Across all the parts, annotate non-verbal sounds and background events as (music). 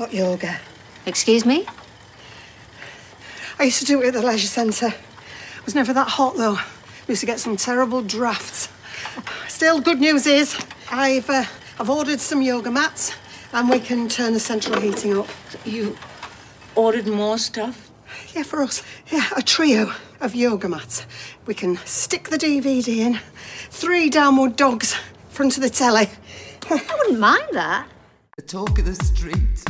Hot yoga. Excuse me? I used to do it at the leisure centre. It was never that hot though. We used to get some terrible drafts. Still, good news is I've uh, I've ordered some yoga mats, and we can turn the central heating up. You ordered more stuff? Yeah, for us. Yeah, a trio of yoga mats. We can stick the DVD in, three downward dogs, in front of the telly. (laughs) I wouldn't mind that. The talk of the street.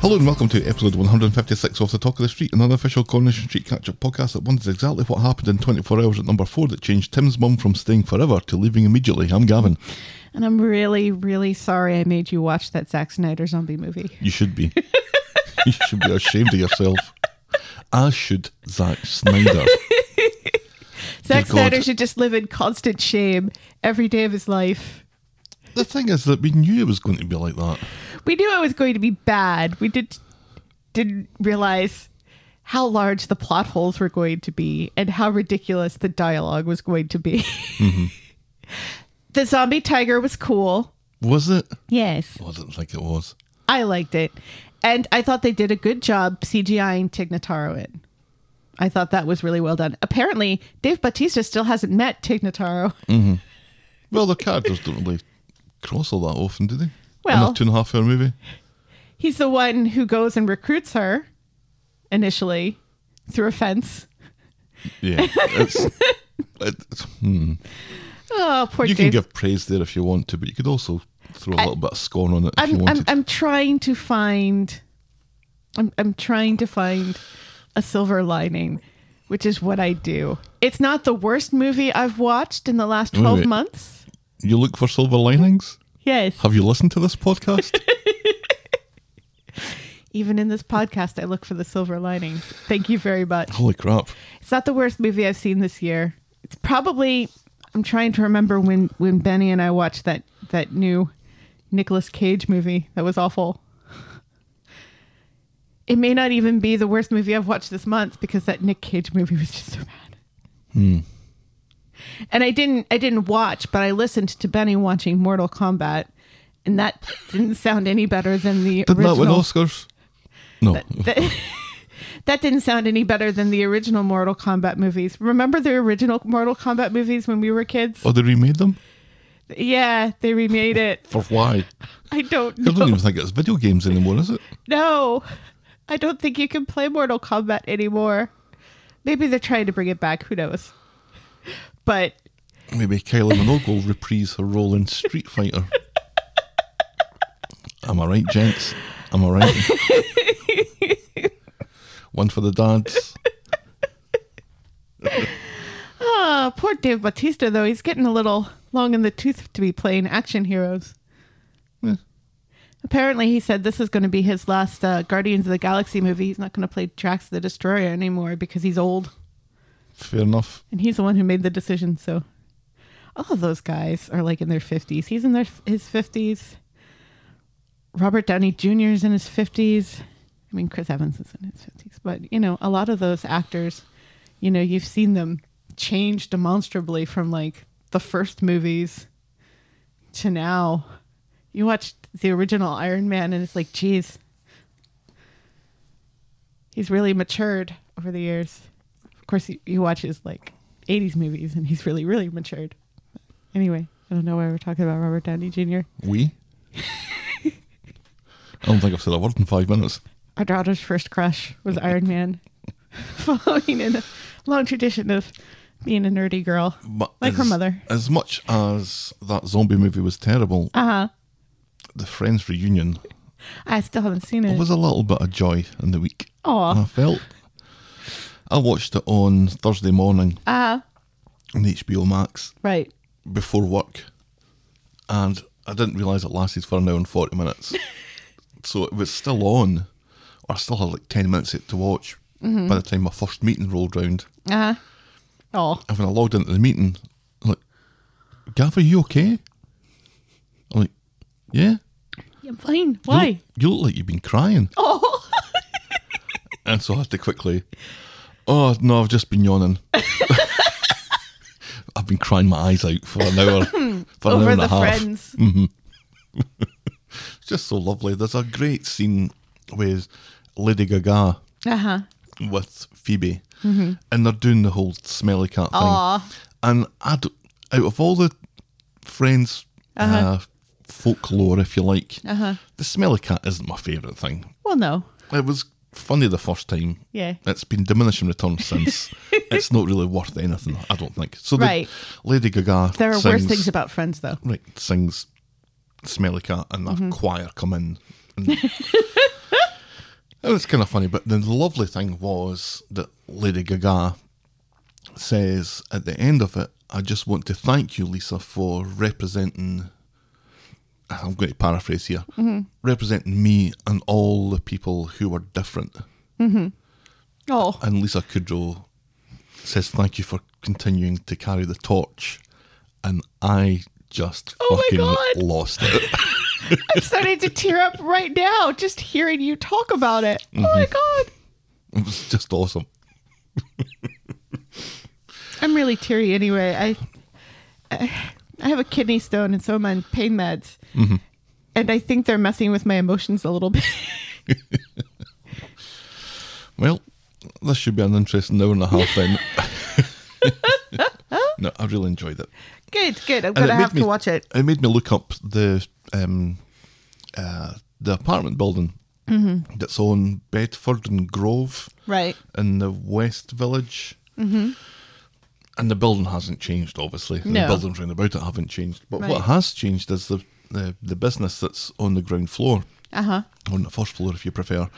Hello and welcome to episode 156 of The Talk of the Street, an unofficial Coronation Street catch-up podcast that wonders exactly what happened in 24 hours at number 4 that changed Tim's mum from staying forever to leaving immediately. I'm Gavin. And I'm really, really sorry I made you watch that Zack Snyder zombie movie. You should be. (laughs) you should be ashamed of yourself. As should Zack Snyder. (laughs) Zack. Snyder should just live in constant shame every day of his life. the thing is that we knew it was going to be like that. We knew it was going to be bad. We did didn't realize how large the plot holes were going to be and how ridiculous the dialogue was going to be. Mm-hmm. (laughs) the zombie tiger was cool. Was it? Yes. I didn't think it was. I liked it. And I thought they did a good job CGIing Tig Notaro in. I thought that was really well done. Apparently, Dave Bautista still hasn't met Tig Notaro. Mm-hmm. (laughs) Well, the characters don't really cross all that often, do they? In Well- a two and a half hour movie. He's the one who goes and recruits her initially through a fence. Yeah. It's, (laughs) it's, hmm. Oh, poor You Dave. can give praise there if you want to, but you could also throw a little bit of scorn on it if you I'm, I'm, wanted. I'm trying to find I'm, I'm trying to find a silver lining, which is what I do. It's not the worst movie I've watched in the last Wait, 12 wait. months. you look for silver linings? Yes. Have you listened to this podcast? (laughs) Even in this podcast, I look for the silver linings. Thank you very much. Holy crap. It's not the worst movie I've seen this year. It's probably I'm trying to remember when when Benny and I watched that that new Nicolas Cage movie that was awful. It may not even be the worst movie I've watched this month because that Nick Cage movie was just so bad. Hmm. And I didn't I didn't watch, but I listened to Benny watching Mortal Kombat, and that didn't sound any better than the Didn't original. that win Oscars? No. that, (laughs) that didn't sound any better than the original Mortal Kombat movies. Remember the original Mortal Kombat movies when we were kids? oh, they remade them? Yeah, they remade it. (laughs) For why? I don't I don't know. even think it's video games anymore, is it? No, I don't think you can play Mortal Kombat anymore. Maybe they're trying to bring it back. Who knows? But Maybe Kylie Minogue will reprise her role in Street Fighter. Am I right, gents? Am I right? One for the dads. oh, poor Dave Bautista though. He's getting a little long in the tooth to be playing action heroes. Yeah. Apparently, he said this is going to be his last uh, Guardians of the Galaxy movie. He's not going to play Drax the Destroyer anymore because he's old. Fair enough. and he's the one who made the decision. So all of those guys are like in their fifties. He's in their his fifties. Robert Downey Jr. is in his fifties. I mean, Chris Evans is in his fifties, but you know, a lot of those actors, you know, you've seen them change demonstrably from like the first movies to now. You watch the original Iron Man, and it's like, geez, he's really matured over the years course he, you watch his like 80s movies and he's really really matured anyway i don't know why we're talking about robert downey jr We? I don't think I've said a word in five minutes. our daughter's first crush was iron man (laughs) following in a long tradition of being a nerdy girl But like her mother As much as that zombie movie was terrible, uh-huh the Friends reunion i still haven't seen it It was a little bit of joy in the week. Oh, I felt. I watched it on Thursday morning uh-huh on HBO Max right before work, and I didn't realise it lasted for an hour and forty minutes. (laughs) so it was still on or I still had like 10 minutes to watch Mm-hmm. by the time my first meeting rolled round. Uh huh. Oh, And when I logged into the meeting, I'm like, Gav, are you okay? I'm like, yeah. I'm fine. You Why? look, you look like you've been crying. (laughs) Oh, And so I had to quickly, oh, no, I've just been yawning. (laughs) I've been crying my eyes out for an hour, (laughs) for an hour and the a half. friends. (laughs) It's just so lovely. There's a great scene with Lady Gaga Uh huh. with Phoebe, and they're doing the whole smelly cat thing. Aw. And I d- out of all the friends uh folklore, if you like, Uh-huh. the smelly cat isn't my favourite thing. Well, no. It was funny the first time. Yeah. It's been diminishing returns since. (laughs) it's not really worth anything, I don't think. So the Right. Lady Gaga There are worse things about friends, though. right sings smelly cat and the Mm-hmm. choir come in and (laughs) it was kind of funny but the lovely thing was that lady gaga says at the end of it i just want to thank you lisa for representing i'm going to paraphrase here Mm-hmm. representing me and all the people who were different Oh, and lisa kudrow says thank you for continuing to carry the torch and i just Oh fucking lost it (laughs) I'm starting to tear up right now just hearing you talk about it. Oh my Mm-hmm. god. It was just awesome. I'm really teary anyway. I I have a kidney stone and so I'm on pain meds. Mm-hmm. And I think they're messing with my emotions a little bit. (laughs) Well, this should be an interesting hour and a half then. (laughs) no, I really enjoyed it. good, good. I'm going to have me- to watch it. It made me look up the um, uh, the apartment building Mm-hmm. that's on Bedford and Grove Right. in the West Village. Mm-hmm. And the building hasn't changed, obviously. The buildings round about it haven't changed. But Right. what has changed is the, the, the business that's on the ground floor. Uh-huh. on the first floor if you prefer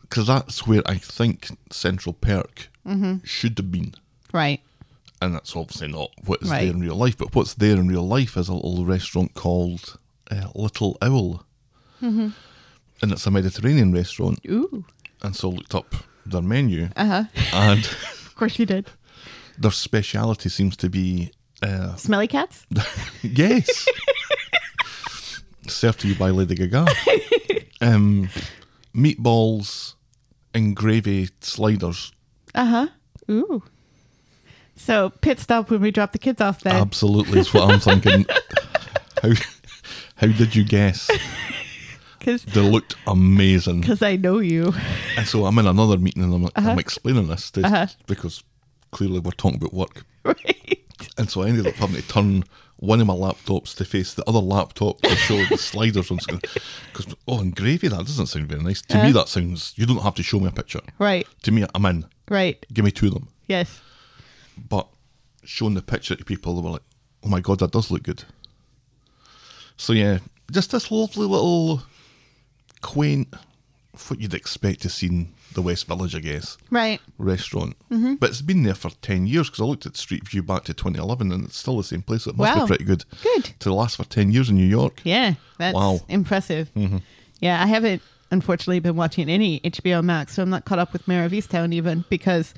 because that's where i think central perk Mm-hmm. should have been Right. and that's obviously not what is Right. there in real life but what's there in real life is a little restaurant called uh, little owl Mm-hmm. and it's a mediterranean restaurant Ooh. and so I looked up their menu Uh-huh. and (laughs) Of course you did. Their speciality seems to be uh, Smelly cats? (laughs) yes served to you by lady gaga (laughs) um, meatballs and gravy sliders Uh-huh. Ooh. So pit stop when we drop the kids off then. Absolutely, is what I'm thinking. (laughs) how how did you guess? Because They looked amazing. Because I know you. And so I'm in another meeting and I'm, I'm explaining this to, Uh-huh. because clearly we're talking about work. (laughs) Right. And so I ended up having to turn one of my laptops to face the other laptop to show the sliders on screen. Because, oh, and gravy, that doesn't sound very nice. To me, uh-huh. that sounds, you don't have to show me a picture. Right. To me, I'm in. Right. Give me two of them. Yes. but showing the picture to people, they were like, "Oh my god, that does look good." So yeah, just this lovely little quaint, what you'd expect to see in the West Village, I guess, Right. restaurant. Mm-hmm. But it's been there for ten years because I looked at Street View back to 2011, and it's still the same place. It must Wow. be pretty good. Good. to last for ten years in New York. Yeah. That's Wow. impressive. Yeah, I haven't unfortunately been watching any HBO Max, so I'm not caught up with Mare of Easttown even because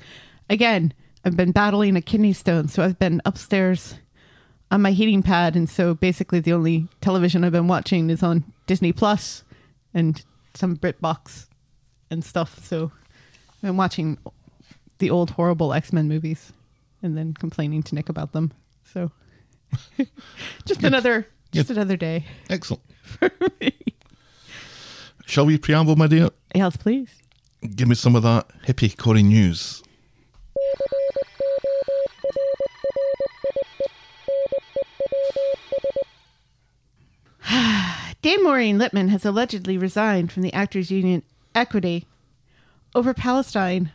again, I've been battling a kidney stone, so I've been upstairs on my heating pad and so basically the only television I've been watching is on Disney Plus and some BritBox and stuff. So I've been watching the old horrible X-Men movies and then complaining to Nick about them. So (laughs) just another just another day. Excellent. (laughs) Shall we preamble, my dear? Yes, please. Give me some of that hippie Corrie news. (sighs) Dame Maureen Lipman has allegedly resigned from the Actors Union Equity over Palestine.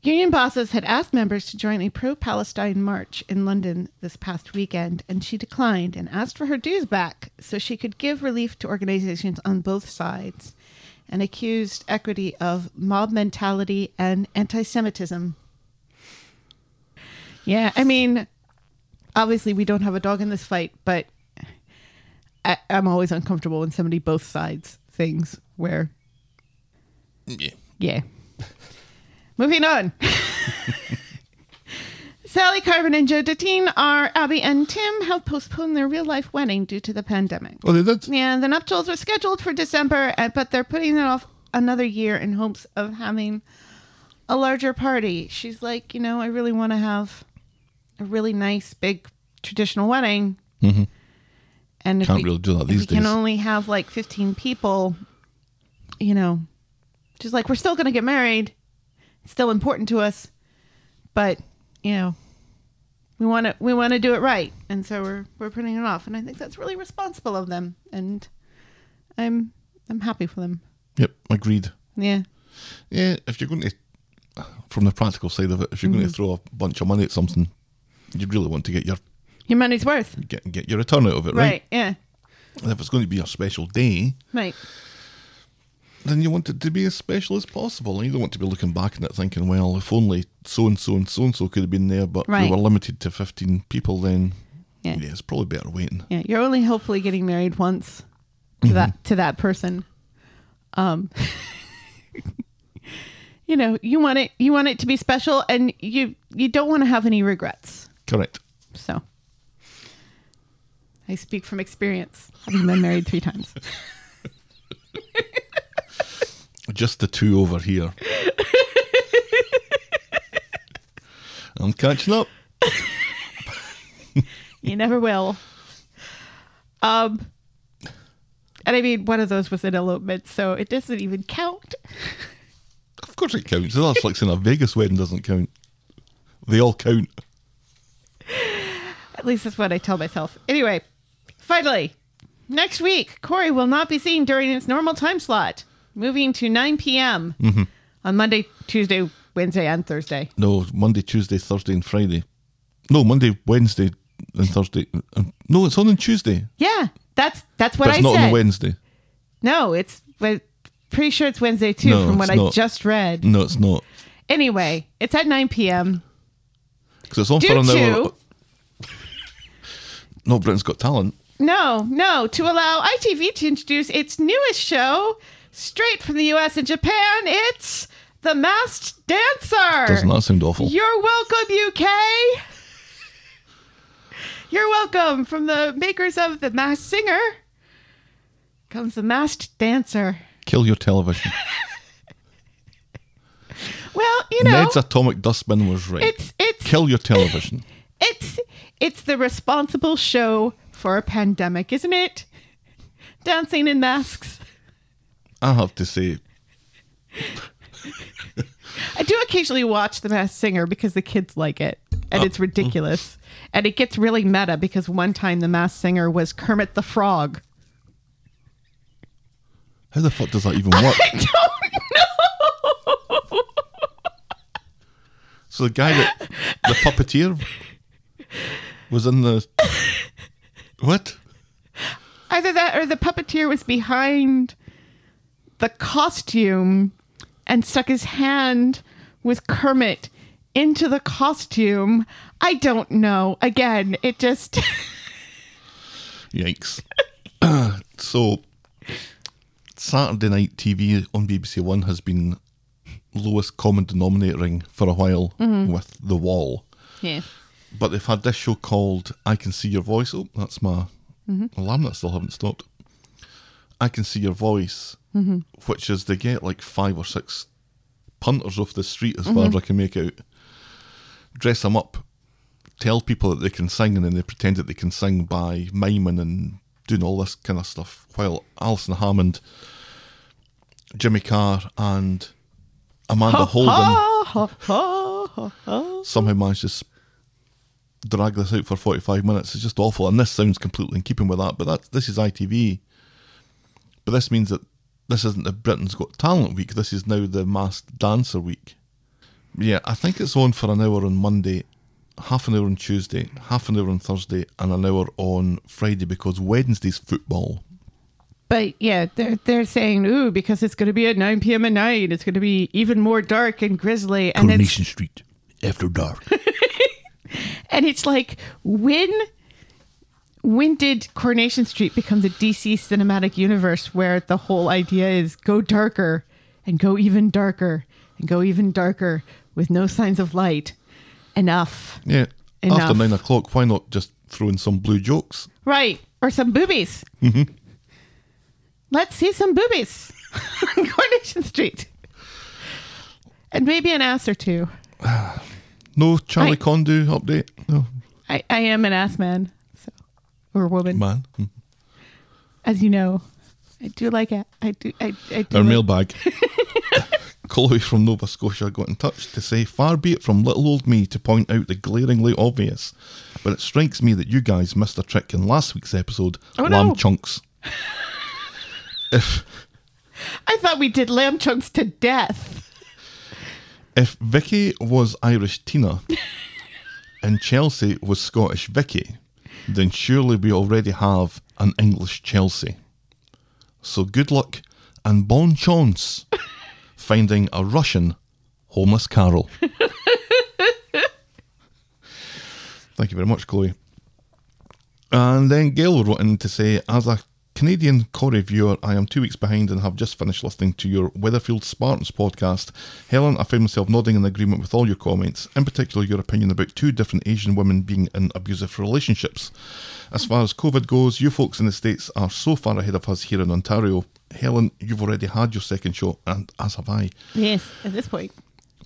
Union bosses had asked members to join a pro Palestine march in London this past weekend, and she declined and asked for her dues back so she could give relief to organizations on both sides and accused Equity of mob mentality and anti Semitism. Yeah, I mean, obviously we don't have a dog in this fight, but I, I'm always uncomfortable when somebody both sides things where Yeah. Yeah. Moving on. Sally Carman and Joe Duttine are Abby and Tim have postponed their real life wedding due to the pandemic. Oh, they did? Yeah, the nuptials were scheduled for December, uh, but they're putting it off another year in hopes of having a larger party. She's like, you know, I really want to have a really nice, big, traditional wedding. Mm-hmm. And if Can't we, really do that these we can only have like 15 people, you know, just like, we're still going to get married. It's still important to us, but you know, we want to we want to do it right, and so we're we're putting it off. And I think that's really responsible of them, and I'm I'm happy for them. Yep, agreed. Yeah. Yeah, if you're going to, from the practical side of it, if you're going to mm-hmm. throw a bunch of money at something, you'd really want to get your Your money's worth. get get your return out of it, Right. right? Yeah. And if it's going to be a special day, Right. then you want it to be as special as possible. And you don't want to be looking back on it thinking, well, if only so and so and so and so could have been there, but Right. we were limited to 15 people, then Yeah. yeah, it's probably better waiting. Yeah. You're only hopefully getting married once to that to that person. Um (laughs) you know, you want it you want it to be special and you you don't want to have any regrets. Correct. So I speak from experience, having been married three times. (laughs) Just the two over here. (laughs) I'm catching up. (laughs) You never will. Um, and I mean, one of those was an elopement, so it doesn't even count. Of course it counts. That's like saying a Vegas wedding doesn't count. They all count. At least that's what I tell myself. Anyway, finally, next week, Corrie will not be seen during its normal time slot, moving to 9 p.m. on Monday, Tuesday, Wednesday, and Thursday. No, Monday, Tuesday, Thursday, and Friday. No, Monday, Wednesday, and Thursday. Um, No, it's on on Tuesday. Yeah, that's that's what but it's I not said. on Wednesday. No, it's but pretty sure it's Wednesday too, No, from what it's I not. just read. No, it's not. Anyway, it's at 9 p.m. Because it's on for Due an hour. to (laughs) No, Britain's Got Talent. No, no, to allow ITV to introduce its newest show straight from the U.S. and Japan. It's The Masked Dancer. Doesn't that sound awful? You're welcome, UK. You're welcome from the makers of The Masked Singer. Comes The Masked Dancer. Kill your television. (laughs) Well, you know, Ned's atomic dustbin was right. it's it's Kill your television. (laughs) It's it's the responsible show for a pandemic, isn't it? (laughs) Dancing in masks. I have to say, I do occasionally watch The Masked Singer because the kids like it, and uh, it's mm. ridiculous. And it gets really meta because one time The Masked Singer was Kermit the Frog. how the fuck does that even (laughs) work? I don't know. So the guy that the puppeteer was in the what? Either that or the puppeteer was behind the costume and stuck his hand with Kermit into the costume. I don't know. Again, it just. (laughs) Yikes! (clears throat) so Saturday night TV on BBC One has been lowest common denominating for a while mm-hmm. with The Wall, yeah. But they've had this show called I Can See Your Voice. Oh, that's my mm-hmm. alarm that still haven't stopped. I Can See Your Voice, mm-hmm. which is they get like five or six punters off the street as far as mm-hmm. I can make out, dress them up, tell people that they can sing, and then they pretend that they can sing by miming and doing all this kind of stuff. While Alison Hammond, Jimmy Carr, and Amanda Holden somehow managed to drag this out for 45 minutes. It's just awful. And this sounds completely in keeping with that, but that, this is ITV. But this means that this isn't the Britain's Got Talent week. This is now the Masked Dancer week. Yeah, I think it's on for an hour on Monday, half an hour on Tuesday, half an hour on Thursday, and an hour on Friday because Wednesday's football. But yeah, they're they're saying, ooh, because it's going to be at 9 p.m. at night, it's going to be even more dark and grisly, and it's Street, after dark. (laughs) and it's like when when did Coronation Street become the DC cinematic universe where the whole idea is go darker and go even darker and go even darker with no signs of light. Enough. Yeah. Enough. After nine o'clock, why not just throw in some blue jokes? Right. Or some boobies. Mm-hmm. Let's see some boobies (laughs) on Coronation Street. And maybe an ass or two. (sighs) No Charlie Right. Condou update? No. I, I am an ass man. So or woman. Man. Hmm. As you know. I do like it. I do I, I do Our like- mailbag. (laughs) Chloe from Nova Scotia got in touch to say, Far be it from little old me to point out the glaringly obvious, but it strikes me that you guys missed a trick in last week's episode, Oh, Lamb no. Chunks. (laughs) if I thought we did lamb chunks to death. If Vicky was Irish Tina (laughs) and Chelsea was Scottish Vicky, then surely we already have an English Chelsea. So good luck and bon chance (laughs) finding a Russian homeless Carol. (laughs) Thank you very much, Chloe. And then Gail wrote in to say, as a Canadian Corrie viewer, I am two weeks behind and have just finished listening to your Weatherfield Spartans podcast. Helen, I find myself nodding in agreement with all your comments, in particular your opinion about two different Asian women being in abusive relationships. As far as COVID goes, you folks in the States are so far ahead of us here in Ontario. Helen, you've already had your second shot, and as have I. Yes, at this point.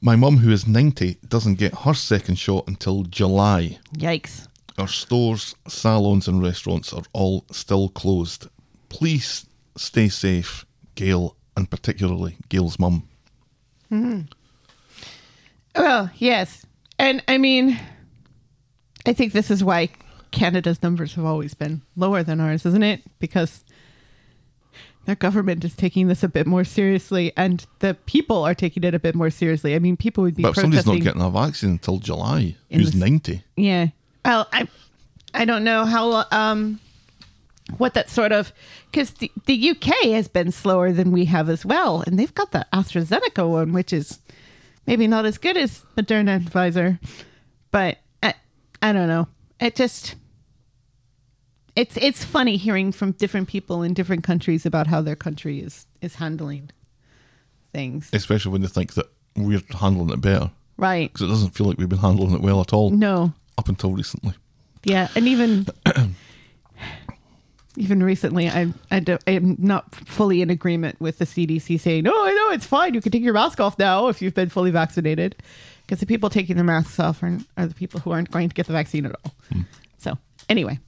My mum, who is 90, doesn't get her second shot until July. Yikes. Our stores, salons, and restaurants are all still closed. Please stay safe, Gail, and particularly Gail's mum. Well, yes. And I mean, I think this is why Canada's numbers have always been lower than ours, isn't it? Because their government is taking this a bit more seriously and the people are taking it a bit more seriously. I mean, people would be But if somebody's not getting a vaccine until July, who's the 90, Yeah. Well, I I don't know how um what that sort of because the, the UK has been slower than we have as well, and they've got the AstraZeneca one, which is maybe not as good as Moderna and Pfizer, but I, I don't know. It just it's it's funny hearing from different people in different countries about how their country is is handling things. especially when they think that we're handling it better. Right. Because it doesn't feel like we've been handling it well at all No. up until recently. Yeah, and even (clears throat) even recently, I'm I do, I'm not fully in agreement with the CDC saying, "Oh, I know it's fine. You can take your mask off now if you've been fully vaccinated," because the people taking their masks off are, are the people who aren't going to get the vaccine at all. Hmm. So anyway,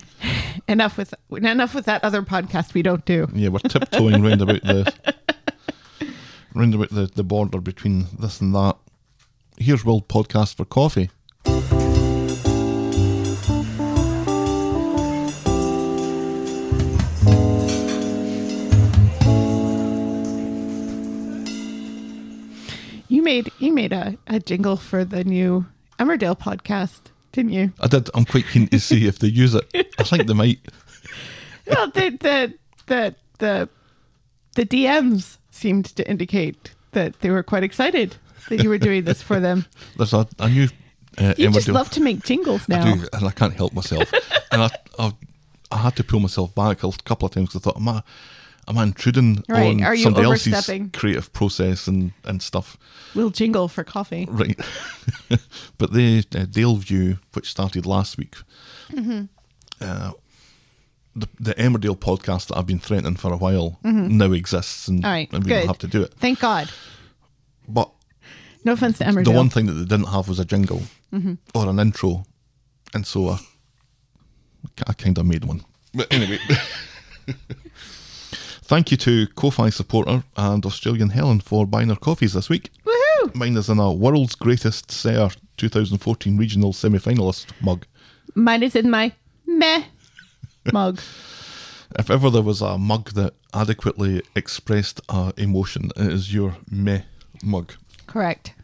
(sighs) enough with enough with that other podcast we don't do. Yeah, we're tiptoeing round about the (laughs) round about the, the border between this and that. Here's World Podcast for Coffee. You made you made a, a jingle for the new Emmerdale podcast, didn't you? I did. I'm quite keen to see if they use it. I think they might. well, the the the the the DMs seemed to indicate that they were quite excited that you were doing this for them. (laughs) There's a, a new. Uh, You just love to make jingles now. I do, and I can't help myself. and I, I, I had to pull myself back a couple of times 'cause I thought, am I, am I intruding Right, on are you somebody else's creative process and, and stuff? We'll jingle for coffee. Right. (laughs) but the uh, Dale View, which started last week, Mm-hmm. uh, the, the Emmerdale podcast that I've been threatening for a while now exists, and, Mm-hmm. Right, and we good. don't have to do it. Thank God. But No offense to Emmerdale. the one thing that they didn't have was a jingle Mm-hmm. or an intro, and so I, I kind of made one. But anyway. (laughs) Thank you to Ko-Fi supporter and Australian Helen for buying our coffees this week. Woohoo! Mine is in a World's Greatest Sir 2014 Regional Semi-Finalist mug. Mine is in my meh mug. (laughs) If ever there was a mug that adequately expressed uh, emotion, it is your meh mug. Correct.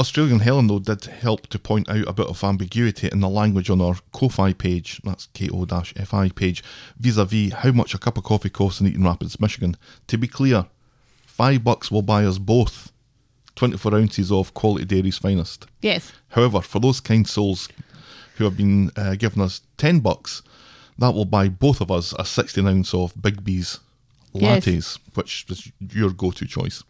Australian Helen, though, did help to point out a bit of ambiguity in the language on our Ko-Fi page, that's ko-fi page, vis-a-vis how much a cup of coffee costs in Eaton Rapids, Michigan. To be clear, five bucks will buy us both 24 ounces of Quality Dairy's finest. Yes. However, for those kind souls who have been uh, giving us 10 bucks, that will buy both of us a 16 ounce of Biggby's Yes. lattes, which is your go-to choice.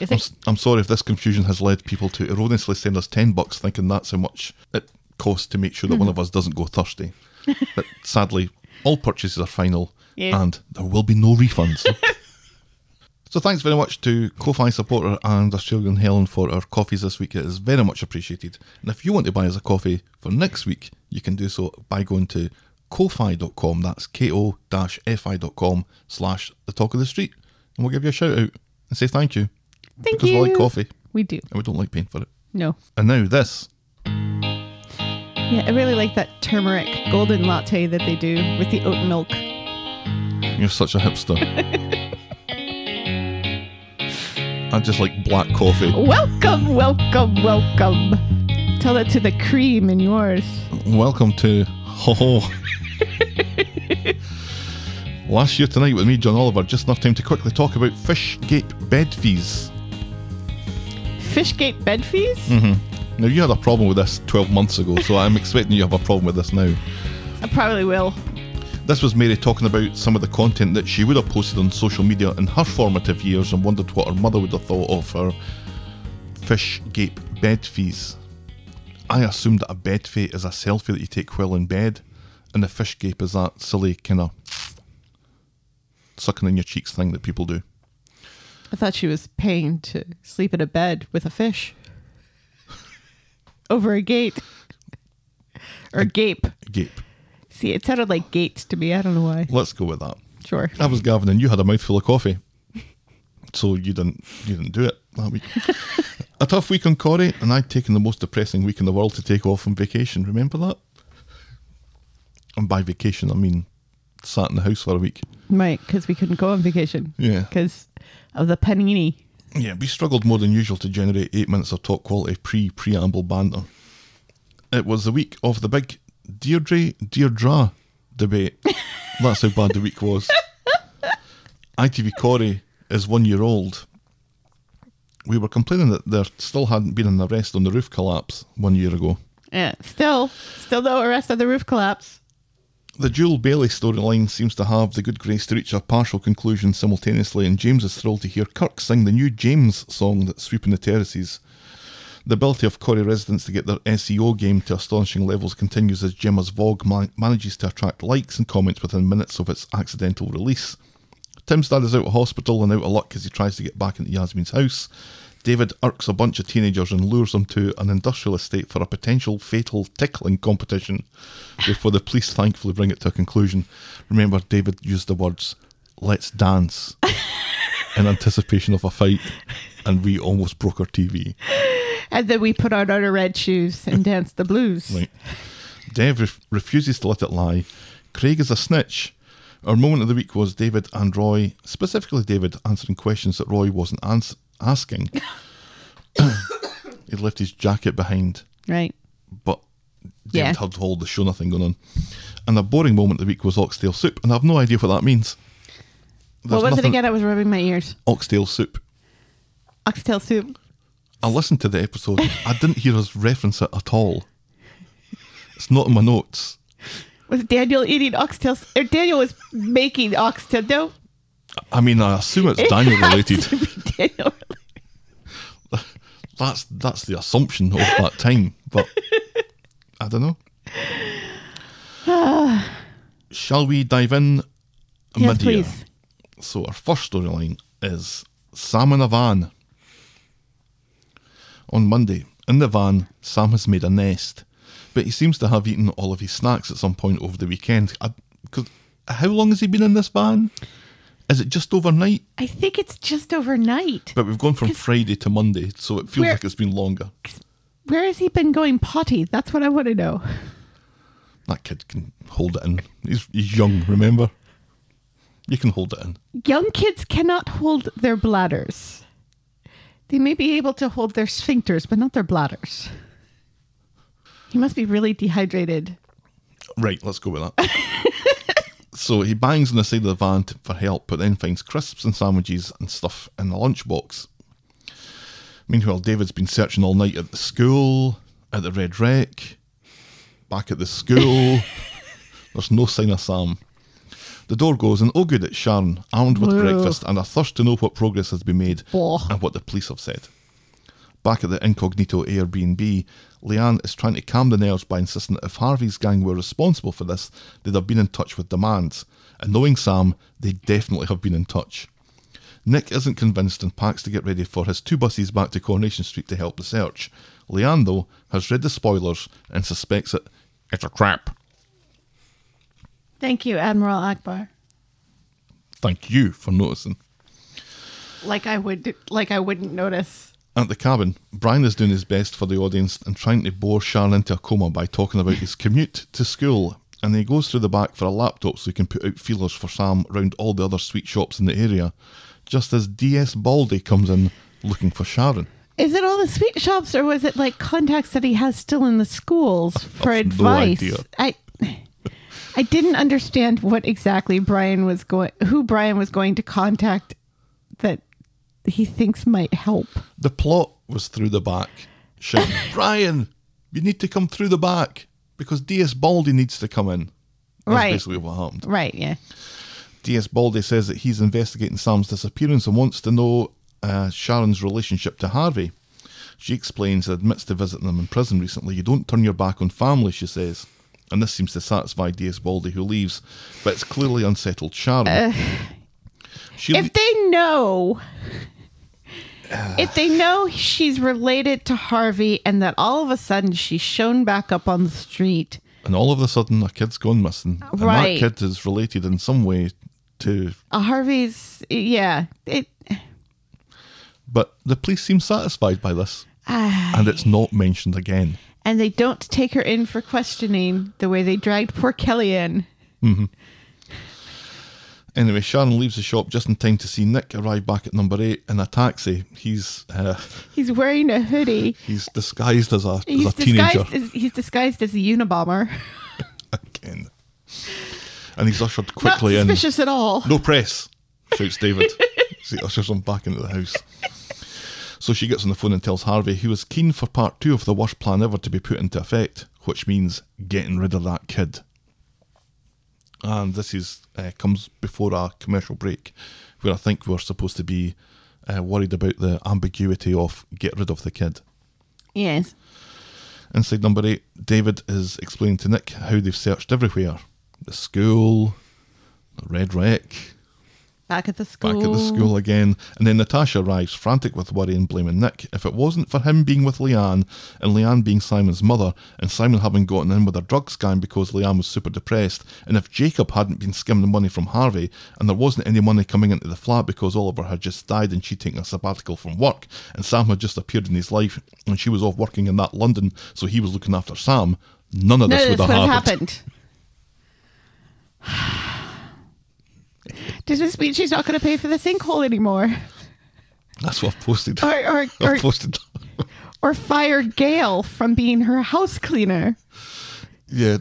I'm, I'm sorry if this confusion has led people to erroneously send us 10 bucks thinking that's how much it costs to make sure that one Mm-hmm. of us doesn't go thirsty. (laughs) but sadly, all purchases are final Yes. and there will be no refunds. (laughs) so thanks very much to Ko-Fi supporter and Australian Helen for our coffees this week. It is very much appreciated. And if you want to buy us a coffee for next week, you can do so by going to ko-fi.com. That's ko-fi.com slash the talk of the street. And we'll give you a shout out and say thank you. Thank because you. we like coffee We do. and we don't like paying for it. No. And now this. Yeah, I really like that turmeric golden latte that they do with the oat milk. You're such a hipster. I just like black coffee. Welcome, welcome, welcome. Tell it to the cream in yours. Welcome to Ho Ho. (laughs) Last year tonight with me, John Oliver, just enough time to quickly talk about Fishgate bed fees. Fishgate bed fees? Mm-hmm. Now, you had a problem with this 12 months ago, so I'm expecting you have a problem with this now. I probably will. This was Mary talking about some of the content that she would have posted on social media in her formative years and wondered what her mother would have thought of her Fishgate bed fees. I assume that a bed fee is a selfie that you take while in bed, and the Fishgate is that silly kind of sucking in your cheeks thing that people do. I thought she was paying to sleep in a bed with a fish over a gate or gape. Gape. See, it sounded like gates to me. I don't know why. Let's go with that. Sure. I was Gavin, and you had a mouthful of coffee, so you didn't you didn't do it that week. a tough week on Corrie, and I'd taken the most depressing week in the world to take off on vacation. Remember that? And by vacation, I mean sat in the house for a week. Right, because we couldn't go on vacation. Yeah. Because of the panini. Yeah, we struggled more than usual to generate eight minutes of top quality pre preamble banter. It was the week of the big Deirdre Deirdre debate. (laughs) That's how bad the week was. ITV Corrie is one year old. We were complaining that there still hadn't been an arrest on the roof collapse one year ago. Yeah. Still, still no arrest of the roof collapse. The Jewel Bailey storyline seems to have the good grace to reach a partial conclusion simultaneously, and James is thrilled to hear Kirk sing the new James song that's sweeping the terraces. The ability of Corrie residents to get their SEO game to astonishing levels continues as Gemma's Vogue ma- manages to attract likes and comments within minutes of its accidental release. Tim's dad is out of hospital and out of luck as he tries to get back into Yasmin's house. David irks a bunch of teenagers and lures them to an industrial estate for a potential fatal tickling competition before the police thankfully bring it to a conclusion. Remember, David used the words, let's dance, (laughs) in anticipation of a fight, and we almost broke our TV. And then we put on our red shoes and danced the blues. (laughs) Right. Dev ref- refuses to let it lie. Craig is a snitch. Our moment of the week was David and Roy, specifically David, answering questions that Roy wasn't ans- asking. (coughs) he'd left his jacket behind, Right. but David Yeah. had all the show nothing going on. And the boring moment of the week was oxtail soup, and I have no idea what that means. what There's was it again? I was rubbing my ears. Oxtail soup. Oxtail soup. I listened to the episode. I didn't hear us reference it at all. It's not in my notes. Was Daniel eating oxtail? Or er, Daniel was making oxtail. No. I mean, I assume it's (laughs) it Daniel related. That's that's the assumption of that time, but I don't know. (sighs) Shall we dive in? Yes, my dear? please. So our first storyline is Sam in a van. On Monday, in the van, Sam has made a nest, but he seems to have eaten all of his snacks at some point over the weekend. I, how long has he been in this van? Is it just overnight? I think it's just overnight. But we've gone from Friday to Monday, so it feels Where- like it's been longer. Where has he been going potty? That's what I want to know. That kid can hold it in. He's, he's young, remember? You can hold it in. Young kids cannot hold their bladders. They may be able to hold their sphincters, but not their bladders. He must be really dehydrated. Right, let's go with that. (laughs) so he bangs on the side of the van to, for help, but then finds crisps and sandwiches and stuff in the lunchbox. Meanwhile, David's been searching all night at the school, at the Red Rec, back at the school. (laughs) There's no sign of Sam. The door goes, and oh, good, it's Sharon, armed with Whoa. breakfast and a thirst to know what progress has been made Blah. and what the police have said. Back at the incognito Airbnb, Leanne is trying to calm the nerves by insisting that if Harvey's gang were responsible for this, they'd have been in touch with demands. And knowing Sam, they definitely have been in touch. Nick isn't convinced and packs to get ready for his two buses back to Coronation Street to help the search. Leanne, though, has read the spoilers and suspects that it's a trap. Thank you, Admiral Ackbar. Thank you for noticing. Like I would, like I wouldn't notice. At the cabin, Brian is doing his best for the audience and trying to bore Sharon into a coma by talking about his commute to school. And he goes through the back for a laptop so he can put out feelers for Sam round all the other sweet shops in the area. Just as DS Baldy comes in looking for Sharon. Is it all the sweet shops, or was it like contacts that he has still in the schools for I've no advice? I, I didn't understand what exactly Brian was going, who Brian was going to contact he thinks might help. The plot was through the back. Shouting, (laughs) Brian, you need to come through the back because DS Baldy needs to come in. That's Right. basically what happened. Right? Yeah. DS Baldy says that he's investigating Sam's disappearance and wants to know uh, Sharon's relationship to Harvey. She explains and admits to visiting them in prison recently. You don't turn your back on family, she says. And this seems to satisfy DS Baldy, who leaves, but it's clearly unsettled Sharon. she If they know, if they know she's related to Harvey, and that all of a sudden she's shown back up on the street, and all of a sudden, a kid's gone missing. And that kid is related in some way to. uh, Harvey's yeah. It But the police seem satisfied by this. and it's not mentioned again. and they don't take her in for questioning the way they dragged poor Kelly in. Anyway, Sharon leaves the shop just in time to see Nick arrive back at number eight in a taxi. He's uh, He's wearing a hoodie. he's disguised as a, as a teenager as he's disguised as a Unabomber. (laughs) again, and he's ushered quickly Not in. suspicious at all. No press, shouts David. (laughs) he ushers him back into the house. So she gets on the phone and tells Harvey he was keen for part two of the worst plan ever to be put into effect, which means getting rid of that kid. And this is uh, comes before a commercial break, where I think we're supposed to be uh, worried about the ambiguity of get rid of the kid. Yes. Inside number eight, David is explaining to Nick how they've searched everywhere the school, the Red Rec, Back at the school. back at the school again. And then Natasha arrives, frantic with worry and blaming Nick. If it wasn't for him being with Leanne, and Leanne being Simon's mother, and Simon having gotten in with a drug scam because Leanne was super depressed, and if Jacob hadn't been skimming the money from Harvey, and there wasn't any money coming into the flat because Oliver had just died and she'd taken a sabbatical from work, and Sam had just appeared in his life, and she was off working in that London, so he was looking after Sam, none of No, this this would would have have happened. happened. (sighs) (sighs) Does this mean she's not going to pay for the sinkhole anymore, That's what I've posted. or or or, posted. or fire Gail from being her house cleaner? Yeah.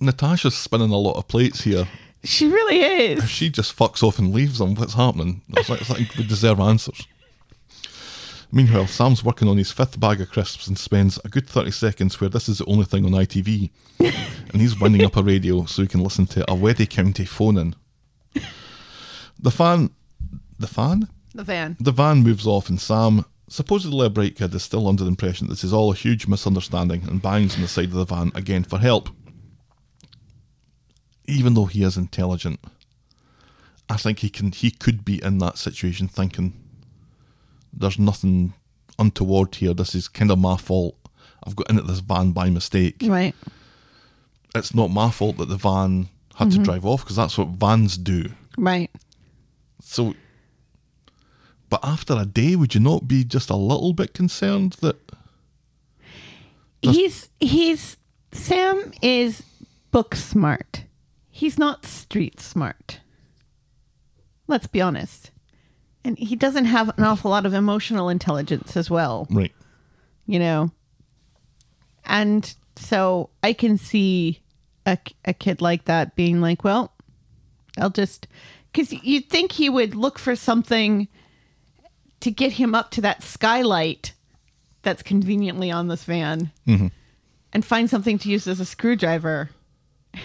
Natasha's spinning a lot of plates here. She really is. If she just fucks off and leaves them, what's happening? It's like, it's like we deserve answers. Meanwhile, Sam's working on his fifth bag of crisps and spends a good 30 seconds where this is the only thing on ITV. and he's winding up a radio so he can listen to a Weddy County phone in. The fan. The fan? The van. The van moves off, and Sam, supposedly a bright kid, is still under the impression this is all a huge misunderstanding and bangs on the side of the van again for help. Even though he is intelligent, I think he can he could be in that situation thinking there's nothing untoward here. This is kind of my fault. I've got into this van by mistake. Right. It's not my fault that the van had to mm-hmm. drive off because that's what vans do. Right. So, but after a day, would you not be just a little bit concerned that He's he's Sam is book smart. He's not street smart. Let's be honest. And he doesn't have an awful lot of emotional intelligence as well, right? you know. And so I can see a, a kid like that being like, well, I'll just because you'd think he would look for something to get him up to that skylight that's conveniently on this van mm-hmm. and find something to use as a screwdriver. (laughs)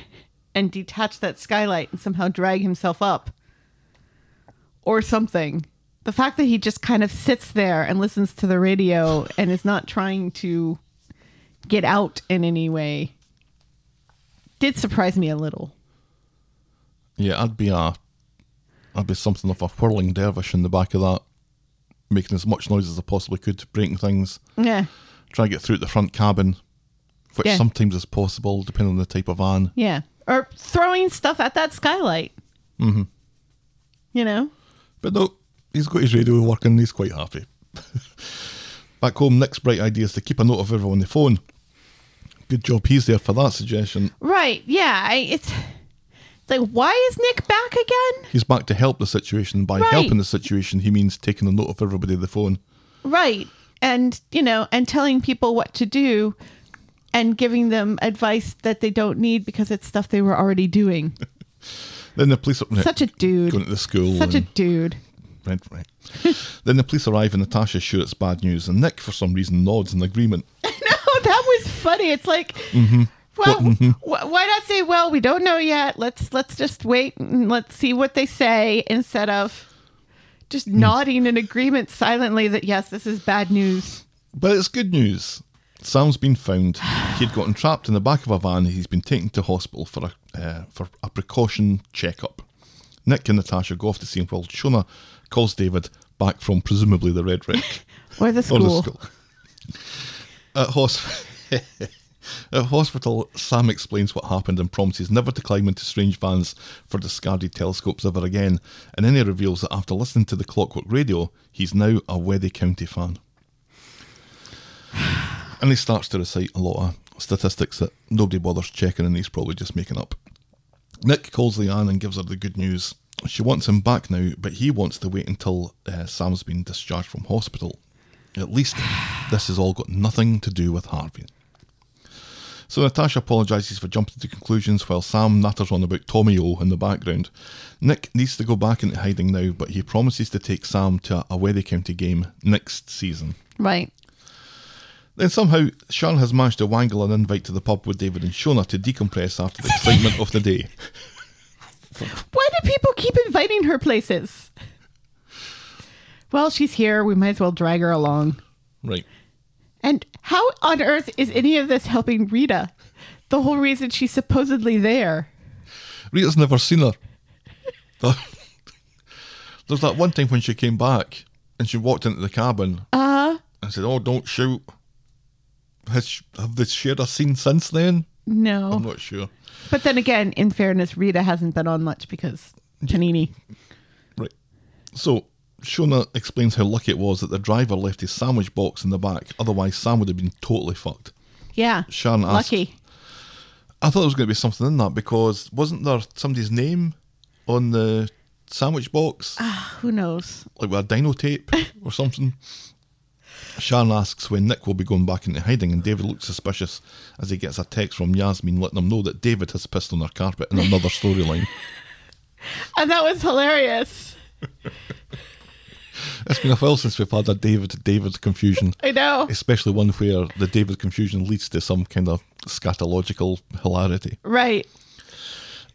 and detach that skylight and somehow drag himself up or something. The fact that he just kind of sits there and listens to the radio and is not trying to get out in any way did surprise me a little. Yeah, I'd be a, I'd be something of a whirling dervish in the back of that, making as much noise as I possibly could, breaking things, Yeah. try to get through the front cabin, which Yeah. sometimes is possible depending on the type of van. Yeah. Or throwing stuff at that skylight. Mm-hmm. You know? But no, he's got his radio working. He's quite happy. (laughs) Back home, Nick's bright idea is to keep a note of everyone on the phone. Good job, he's there for that suggestion. Right. Yeah. I, it's, like, why is Nick back again? He's back to help the situation. By Right. helping the situation, he means taking a note of everybody on the phone. Right. And, you know, and telling people what to do and giving them advice that they don't need because it's stuff they were already doing. (laughs) Then the police are Such a dude. going to the school. Such a dude. Right, right. (laughs) then the police arrive and Natasha's sure it's bad news, and Nick, for some reason, nods in agreement. (laughs) No, that was funny. It's like, mm-hmm. well, mm-hmm. wh- why not say, well, we don't know yet. Let's let's just wait and let's see what they say instead of just mm. nodding in agreement silently that yes, this is bad news. But it's good news. Sam's been found. He'd gotten trapped in the back of a van. He's been taken to hospital for a uh, for a precaution checkup. Nick and Natasha go off to see him while Shona calls David back from presumably the Red Rec (laughs) Or the or school. the school. At, hos- (laughs) At hospital, Sam explains what happened and promises never to climb into strange vans for discarded telescopes ever again. And then he reveals that after listening to the Clockwork Radio, he's now a Weddy County fan. (sighs) And he starts to recite a lot of statistics that nobody bothers checking and he's probably just making up. Nick calls Leanne and gives her the good news. She wants him back now, but he wants to wait until uh, Sam's been discharged from hospital. At least this has all got nothing to do with Harvey. So Natasha apologises for jumping to conclusions while Sam natters on about Tommy O in the background. Nick needs to go back into hiding now, but he promises to take Sam to a Weddy County game next season. Right. Then somehow Sharon has managed to wangle an invite to the pub with David and Shona to decompress after the excitement of the day. (laughs) Why do people keep inviting her places? Well, she's here. We might as well drag her along. Right. And how on earth is any of this helping Rita? The whole reason she's supposedly there. Rita's never seen her. There's (laughs) that one time when she came back and she walked into the cabin Uh, and said, "Oh, don't shoot." Has have they shared a scene since then? no. I'm not sure. But then again, in fairness, Rita hasn't been on much because Panini. Right. So Shona explains how lucky it was that the driver left his sandwich box in the back. Otherwise, Sam would have been totally fucked. Yeah. Sharon asked- Lucky. I thought there was going to be something in that because wasn't there somebody's name on the sandwich box, Ah, Who knows? like with a Dymo tape or something? Sharon asks when Nick will be going back into hiding, and David looks suspicious as he gets a text from Yasmin letting him know that David has pissed on her carpet in another (laughs) storyline. And that was hilarious. It's been a while since we've had a David to David confusion, I know. especially one where the David confusion leads to some kind of scatological hilarity. Right.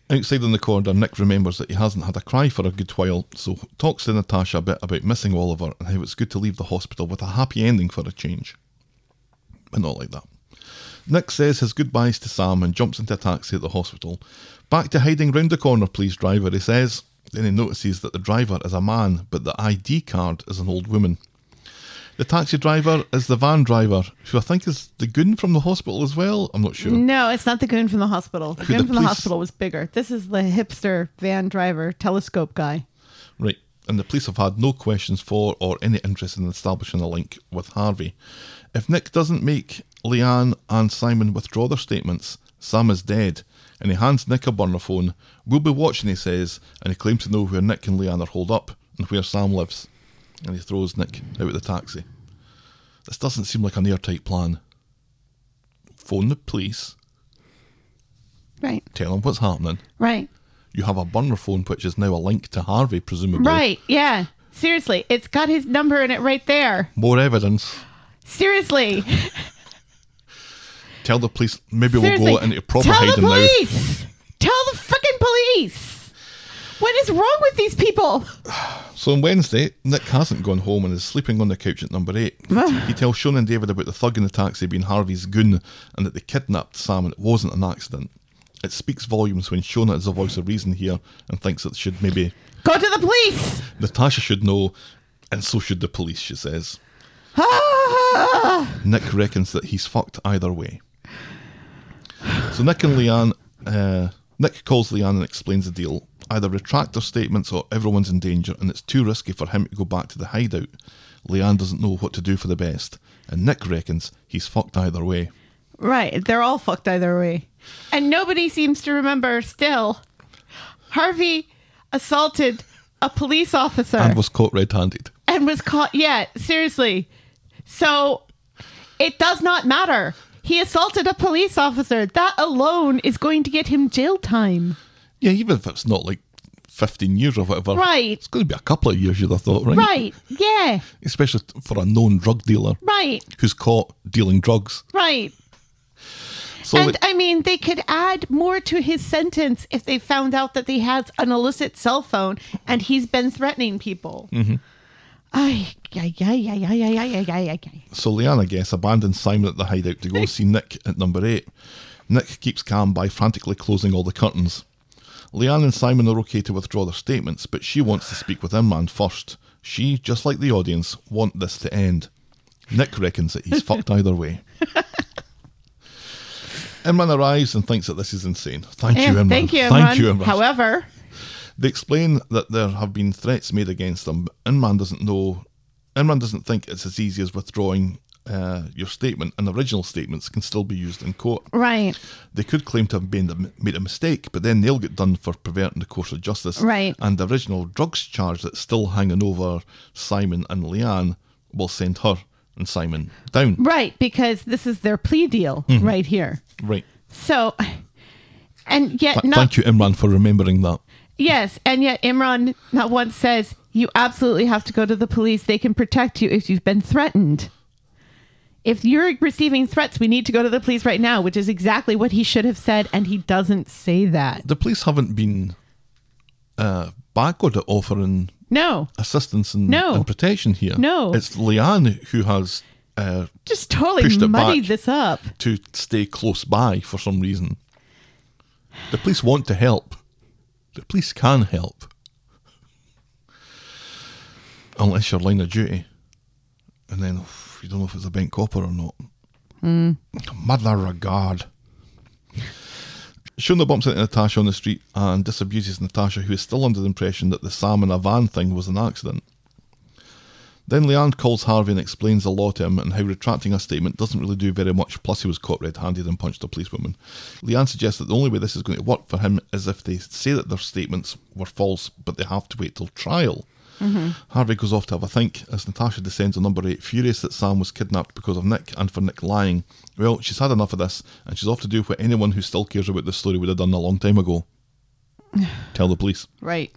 Outside in the corridor, Nick remembers that he hasn't had a cry for a good while, so talks to Natasha a bit about missing Oliver and how it's good to leave the hospital with a happy ending for a change. But not like that. Nick says his goodbyes to Sam and jumps into a taxi at the hospital. Back to hiding round the corner, please, driver, he says. Then he notices that the driver is a man, but the ID card is an old woman. The taxi driver is the van driver, who I think is the goon from the hospital as well. I'm not sure. No, it's not the goon from the hospital. The Who goon the from the hospital was bigger. This is the hipster van driver telescope guy. Right. And the police have had no questions for or any interest in establishing a link with Harvey. If Nick doesn't make Leanne and Simon withdraw their statements, Sam is dead, and he hands Nick a burner phone. We'll be watching, he says, and he claims to know where Nick and Leanne are holed up and where Sam lives. And he throws Nick out of the taxi. This doesn't seem like an airtight plan. Phone the police, Right. tell them what's happening. Right. You have a burner phone, which is now a link to Harvey, presumably. Right. Yeah. Seriously, it's got his number in it right there. More evidence. Seriously. Tell the police. Maybe Seriously. we'll go into proper Tell the hiding now. police. Tell the fucking police. What is wrong with these people? So on Wednesday, Nick hasn't gone home and is sleeping on the couch at number eight. (sighs) he tells Sean and David about the thug in the taxi being Harvey's goon and that they kidnapped Sam and it wasn't an accident. It speaks volumes when Shona is the voice of reason here and thinks that should maybe Go to the police. Natasha should know, and so should the police, she says. (sighs) Nick reckons that he's fucked either way. So Nick and Leanne, uh, Nick calls Leanne and explains the deal. Either retract their statements or everyone's in danger, and it's too risky for him to go back to the hideout. Leanne doesn't know what to do for the best, and Nick reckons he's fucked either way. Right. They're all fucked either way. And nobody seems to remember still. Harvey assaulted a police officer And was caught red-handed. and was caught. Yeah, seriously. So it does not matter. He assaulted a police officer. That alone is going to get him jail time. Yeah, even if it's not like 15 years or whatever. Right. It's going to be a couple of years, you'd have thought, right? Right, yeah. Especially for a known drug dealer. Right. Who's caught dealing drugs. Right. So and they, I mean, they could add more to his sentence if they found out that he has an illicit cell phone and he's been threatening people. Mm-hmm. So Leanne, I guess, abandons Simon at the hideout to go (laughs) see Nick at number eight. Nick keeps calm by frantically closing all the curtains. Leanne and Simon are okay to withdraw their statements, but she wants to speak with Imran first. She, just like the audience, want this to end. Nick reckons that he's fucked either way. (laughs) Imran arrives and thinks that this is insane. Thank you, Eh, Imran. Thank you, Thank Imran. you, Imran. However, They explain that there have been threats made against them, but Imran doesn't know. Imran doesn't think it's as easy as withdrawing uh, your statement, and original statements can still be used in court. right, They could claim to have made a, made a mistake, but then they'll get done for perverting the course of justice. Right. And the original drugs charge that's still hanging over Simon and Leanne will send her and Simon down. right, because this is their plea deal Mm-hmm. right here. Right. So, and yet Th- not Thank you, Imran, for remembering that. yes, and yet Imran not once says you absolutely have to go to the police. They can protect you if you've been threatened. If you're receiving threats, we need to go to the police right now, which is exactly what he should have said, and he doesn't say that. The police haven't been uh, backward at offering No, assistance and, No. and protection here. No. It's Leanne who has uh, just totally muddied this up. to stay close by for some reason. The police want to help. The police can help. Unless you're line of duty. And then you don't know if it's a bent copper or not. Hmm. Mother regard. Shona bumps into Natasha on the street and disabuses Natasha, who is still under the impression that the Sam in a van thing was an accident. Then Leanne calls Harvey and explains the law to him and how retracting a statement doesn't really do very much, plus he was caught red handed and punched a policewoman. Leanne suggests that the only way this is going to work for him is if they say that their statements were false, but they have to wait till trial. Mm-hmm. Harvey goes off to have a think as Natasha descends on number eight, furious that Sam was kidnapped because of Nick and for Nick lying. Well, she's had enough of this, and she's off to do what anyone who still cares about this story would have done a long time ago (sighs) tell the police. Right.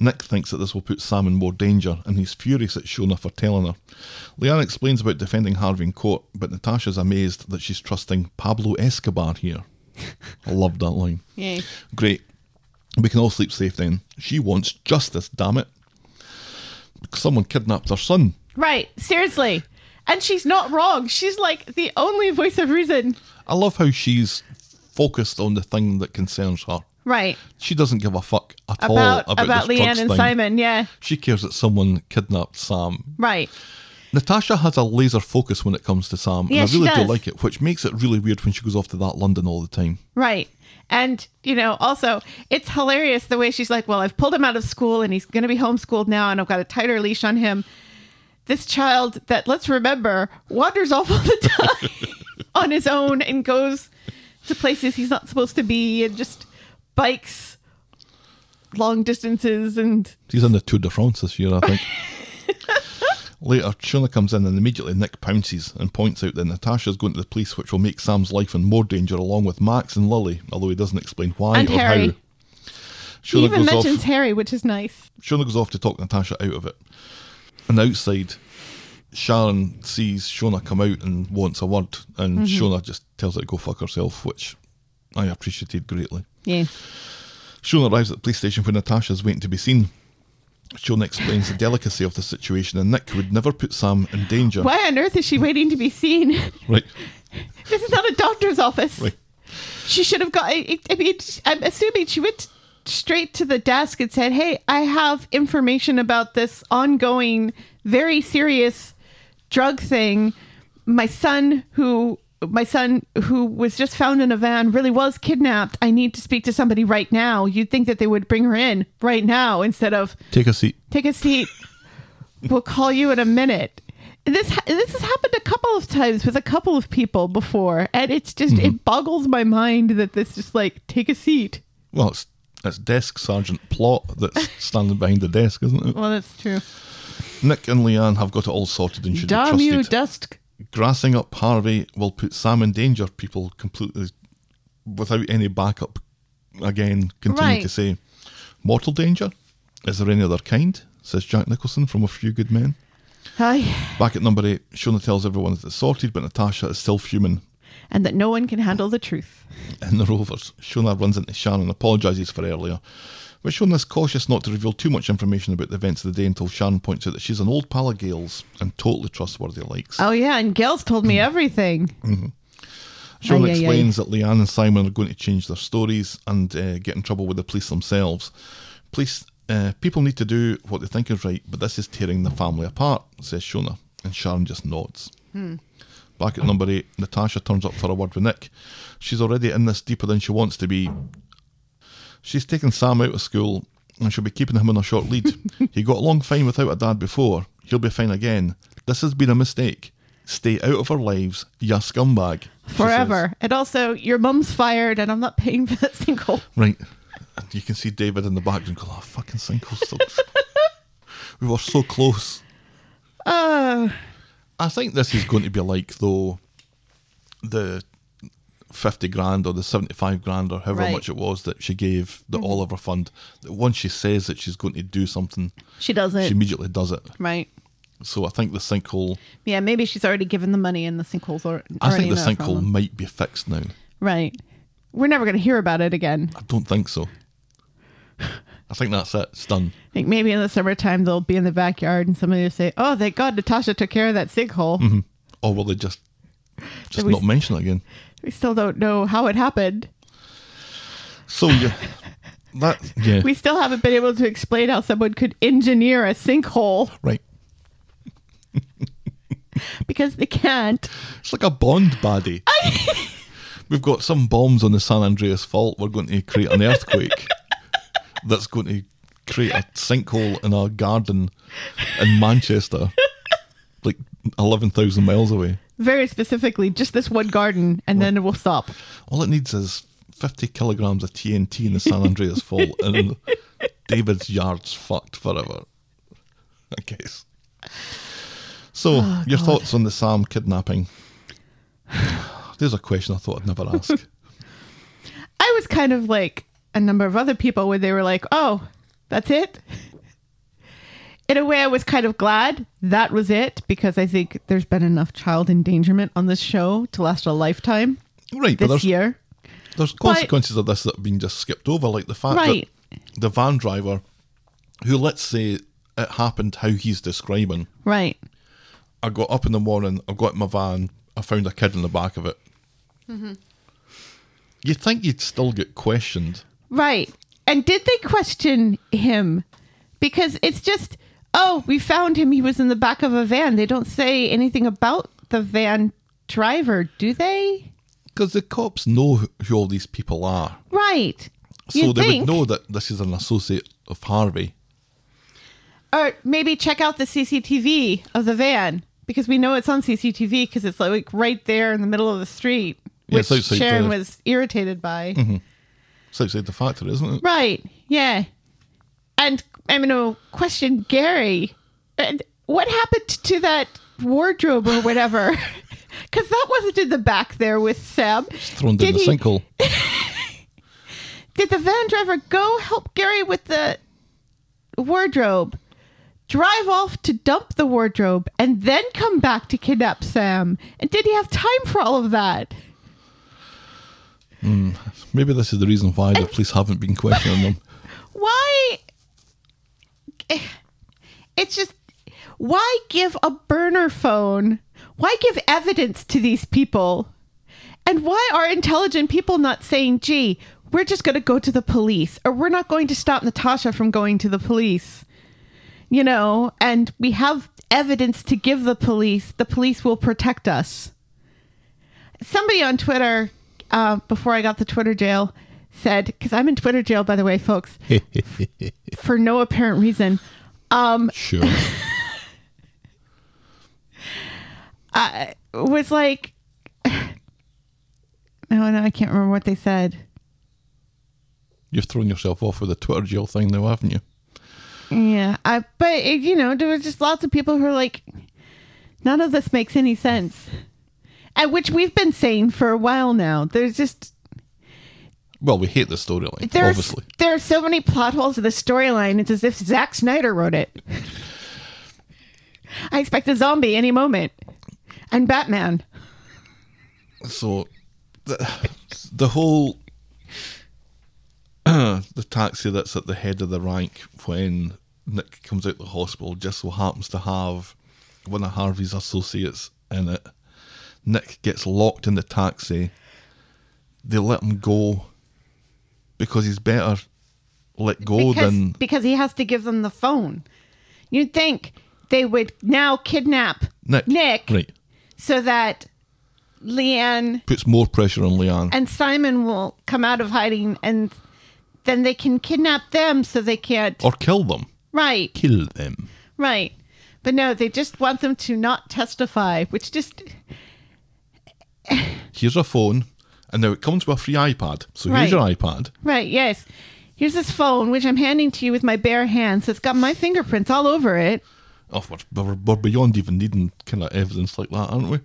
Nick thinks that this will put Sam in more danger, and he's furious at Shona for telling her. Leanne explains about defending Harvey in court, but Natasha's amazed that she's trusting Pablo Escobar here. I love that line. (laughs) Yay. Great. We can all sleep safe then. She wants justice, damn it. Someone kidnapped her son. Right. Seriously. And she's not wrong. She's like the only voice of reason. I love how she's focused on the thing that concerns her. Right. She doesn't give a fuck at all About about, about, this Leanne and thing. Simon. Yeah. She cares that someone kidnapped Sam. Right. Natasha has a laser focus when it comes to Sam, Yeah, and I really do like it, which makes it really weird when she goes off to that London all the time. Right. And, you know, also, it's hilarious the way she's like, well, I've pulled him out of school and he's going to be homeschooled now and I've got a tighter leash on him. This child that, let's remember, wanders off all the time (laughs) on his own and goes to places he's not supposed to be and just bikes long distances and He's in the Tour de France this year, I think. (laughs) Later, Shona comes in and immediately Nick pounces and points out that Natasha's going to the police, which will make Sam's life in more danger, along with Max and Lily, although he doesn't explain why And or Harry. how. he Shona even goes, mentions off, Harry, which is nice. Shona goes off to talk Natasha out of it. And outside, Sharon sees Shona come out and wants a word, and mm-hmm. Shona just tells her to go fuck herself, which I appreciated greatly. Yeah. Shona arrives at the police station where Natasha's waiting to be seen. Shona explains the delicacy of the situation and Nick would never put Sam in danger. Why on earth is she waiting to be seen? (laughs) Right, this is not a doctor's office. right. She should have got. I, I mean, I'm assuming she went straight to the desk and said, "Hey, I have information about this ongoing, very serious drug thing. My son, who my son who was just found in a van, really was kidnapped. I need to speak to somebody right now. You'd think that they would bring her in right now instead of Take a seat. take a seat. (laughs) we'll call you in a minute. This ha- this has happened a couple of times with a couple of people before, and it's just mm-hmm. it boggles my mind that this just like take a seat. Well, it's, it's Desk Sergeant Plot that's (laughs) standing behind the desk, isn't it? Well, that's true. Nick and Leanne have got it all sorted and should Damn be you, trusted. Dusk. Grassing up Harvey will put Sam in danger, people completely without any backup again continue Right. to say. Mortal danger? Is there any other kind? Says Jack Nicholson from A Few Good Men. Hi. Back at number eight, Shona tells everyone that it's sorted, but Natasha is still fuming. And that no one can handle the truth. In the Rovers, Shona runs into Sharon and apologises for earlier. But is cautious not to reveal too much information about the events of the day until Sharon points out that she's an old pal of Gail's and totally trustworthy likes. Oh yeah, and Gail's told me everything. Shona Aye, aye, aye. explains that Leanne and Simon are going to change their stories and uh, get in trouble with the police themselves. Police, uh, people need to do what they think is right, but this is tearing the family apart, says Shona, and Sharon just nods. Back at number eight, Natasha turns up for a word with Nick. She's already in this deeper than she wants to be. She's taken Sam out of school and she'll be keeping him on a short lead. (laughs) he got along fine without a dad before. He'll be fine again. This has been a mistake. Stay out of our lives, ya scumbag. Forever. And also, your mum's fired and I'm not paying for that single. Right. And you can see David in the background go, oh, fucking Sinkle still. (laughs) we were so close. Uh I think this is going to be like, though, the 50 grand or the 75 grand or however Right. much it was that she gave the mm-hmm. Oliver Fund. That once she says that she's going to do something, she doesn't. she immediately does it. right. So I think the sinkhole, Yeah, maybe she's already given the money and the sinkholes are I think the sinkhole might be fixed now. Right. We're never going to hear about it again. I don't think so. I think that's it. It's done. I think maybe in the summertime they'll be in the backyard and somebody will say, "Oh, thank God, Natasha took care of that sinkhole." Mm-hmm. Or will they just just we- not mention it again? We still don't know how it happened. So yeah, that yeah, We still haven't been able to explain how someone could engineer a sinkhole right. (laughs) because they can't. It's like a Bond baddie. (laughs) We've got some bombs on the San Andreas Fault. We're going to create an earthquake (laughs) that's going to create a sinkhole in our garden in Manchester, like eleven thousand miles away. Very specifically, just this one garden, and then it will stop. All it needs is fifty kilograms of TNT in the San Andreas Fault, (laughs) and David's yard's fucked forever. I guess. So, oh, your thoughts on the Sam kidnapping? There's a question I thought I'd never ask. (laughs) I was kind of like a number of other people where they were like, "Oh, that's it." In a way, I was kind of glad that was it because I think there's been enough child endangerment on this show to last a lifetime right, but this there's, year. there's consequences of this that have been just skipped over, like the fact Right. that the van driver, who let's say it happened how he's describing, Right. I got up in the morning, I got in my van, I found a kid in the back of it. Mm-hmm. You think you'd still get questioned? Right. And did they question him? Because it's just, oh, we found him. He was in the back of a van. They don't say anything about the van driver, do they? Because the cops know who- all these people are. Right. So You'd they think. would know that this is an associate of Harvey. Or maybe check out the CCTV of the van because we know it's on CCTV because it's like right there in the middle of the street, Yeah, which Sharon the- was irritated by. So it's outside the factory, isn't it? Right. Yeah. And I'm going to question Gary. And what happened to that wardrobe or whatever? (laughs) Because that wasn't in the back there with Sam. Thrown down Did the he- sinkhole. (laughs) Did the van driver go help Gary with the wardrobe, drive off to dump the wardrobe, and then come back to kidnap Sam? And did he have time for all of that? Hmm. Maybe this is the reason why the police haven't been questioning them. (laughs) Why? It's just why give a burner phone? Why give evidence to these people? And why are intelligent people not saying, "Gee, we're just going to go to the police," or "We're not going to stop Natasha from going to the police"? You know, and we have evidence to give the police. The police will protect us. Somebody on Twitter, uh, before I got the Twitter jail, said, because I'm in Twitter jail, by the way, folks, (laughs) for no apparent reason. Um, Sure. (laughs) I was like, (sighs) no, no, I can't remember what they said. You've thrown yourself off with the Twitter jail thing now, haven't you? Yeah, I, but it, you know, there was just lots of people who are like, none of this makes any sense. At which we've been saying for a while now. There's just Well, we hate the storyline, there's obviously. there are so many plot holes in the storyline. It's as if Zack Snyder wrote it. (laughs) I expect a zombie any moment, and Batman. So, the, the whole (clears throat) the taxi that's at the head of the rank when Nick comes out of the hospital just so happens to have one of Harvey's associates in it. Nick gets locked in the taxi. They let him go because he's better let go because, than because he has to give them the phone. You'd think they would now kidnap Nick. Nick Right. so that Leanne Puts more pressure on Leanne. and Simon will come out of hiding and then they can kidnap them so they can't. or kill them. Right, Kill them. right. But no, they just want them to not testify, which just. Here's a phone. And now it comes with a free iPad. So Right. here's your iPad. Right, yes. Here's this phone, which I'm handing to you with my bare hands. So it's got my fingerprints all over it. Oh, we're, we're, beyond even needing kind of evidence like that, aren't we?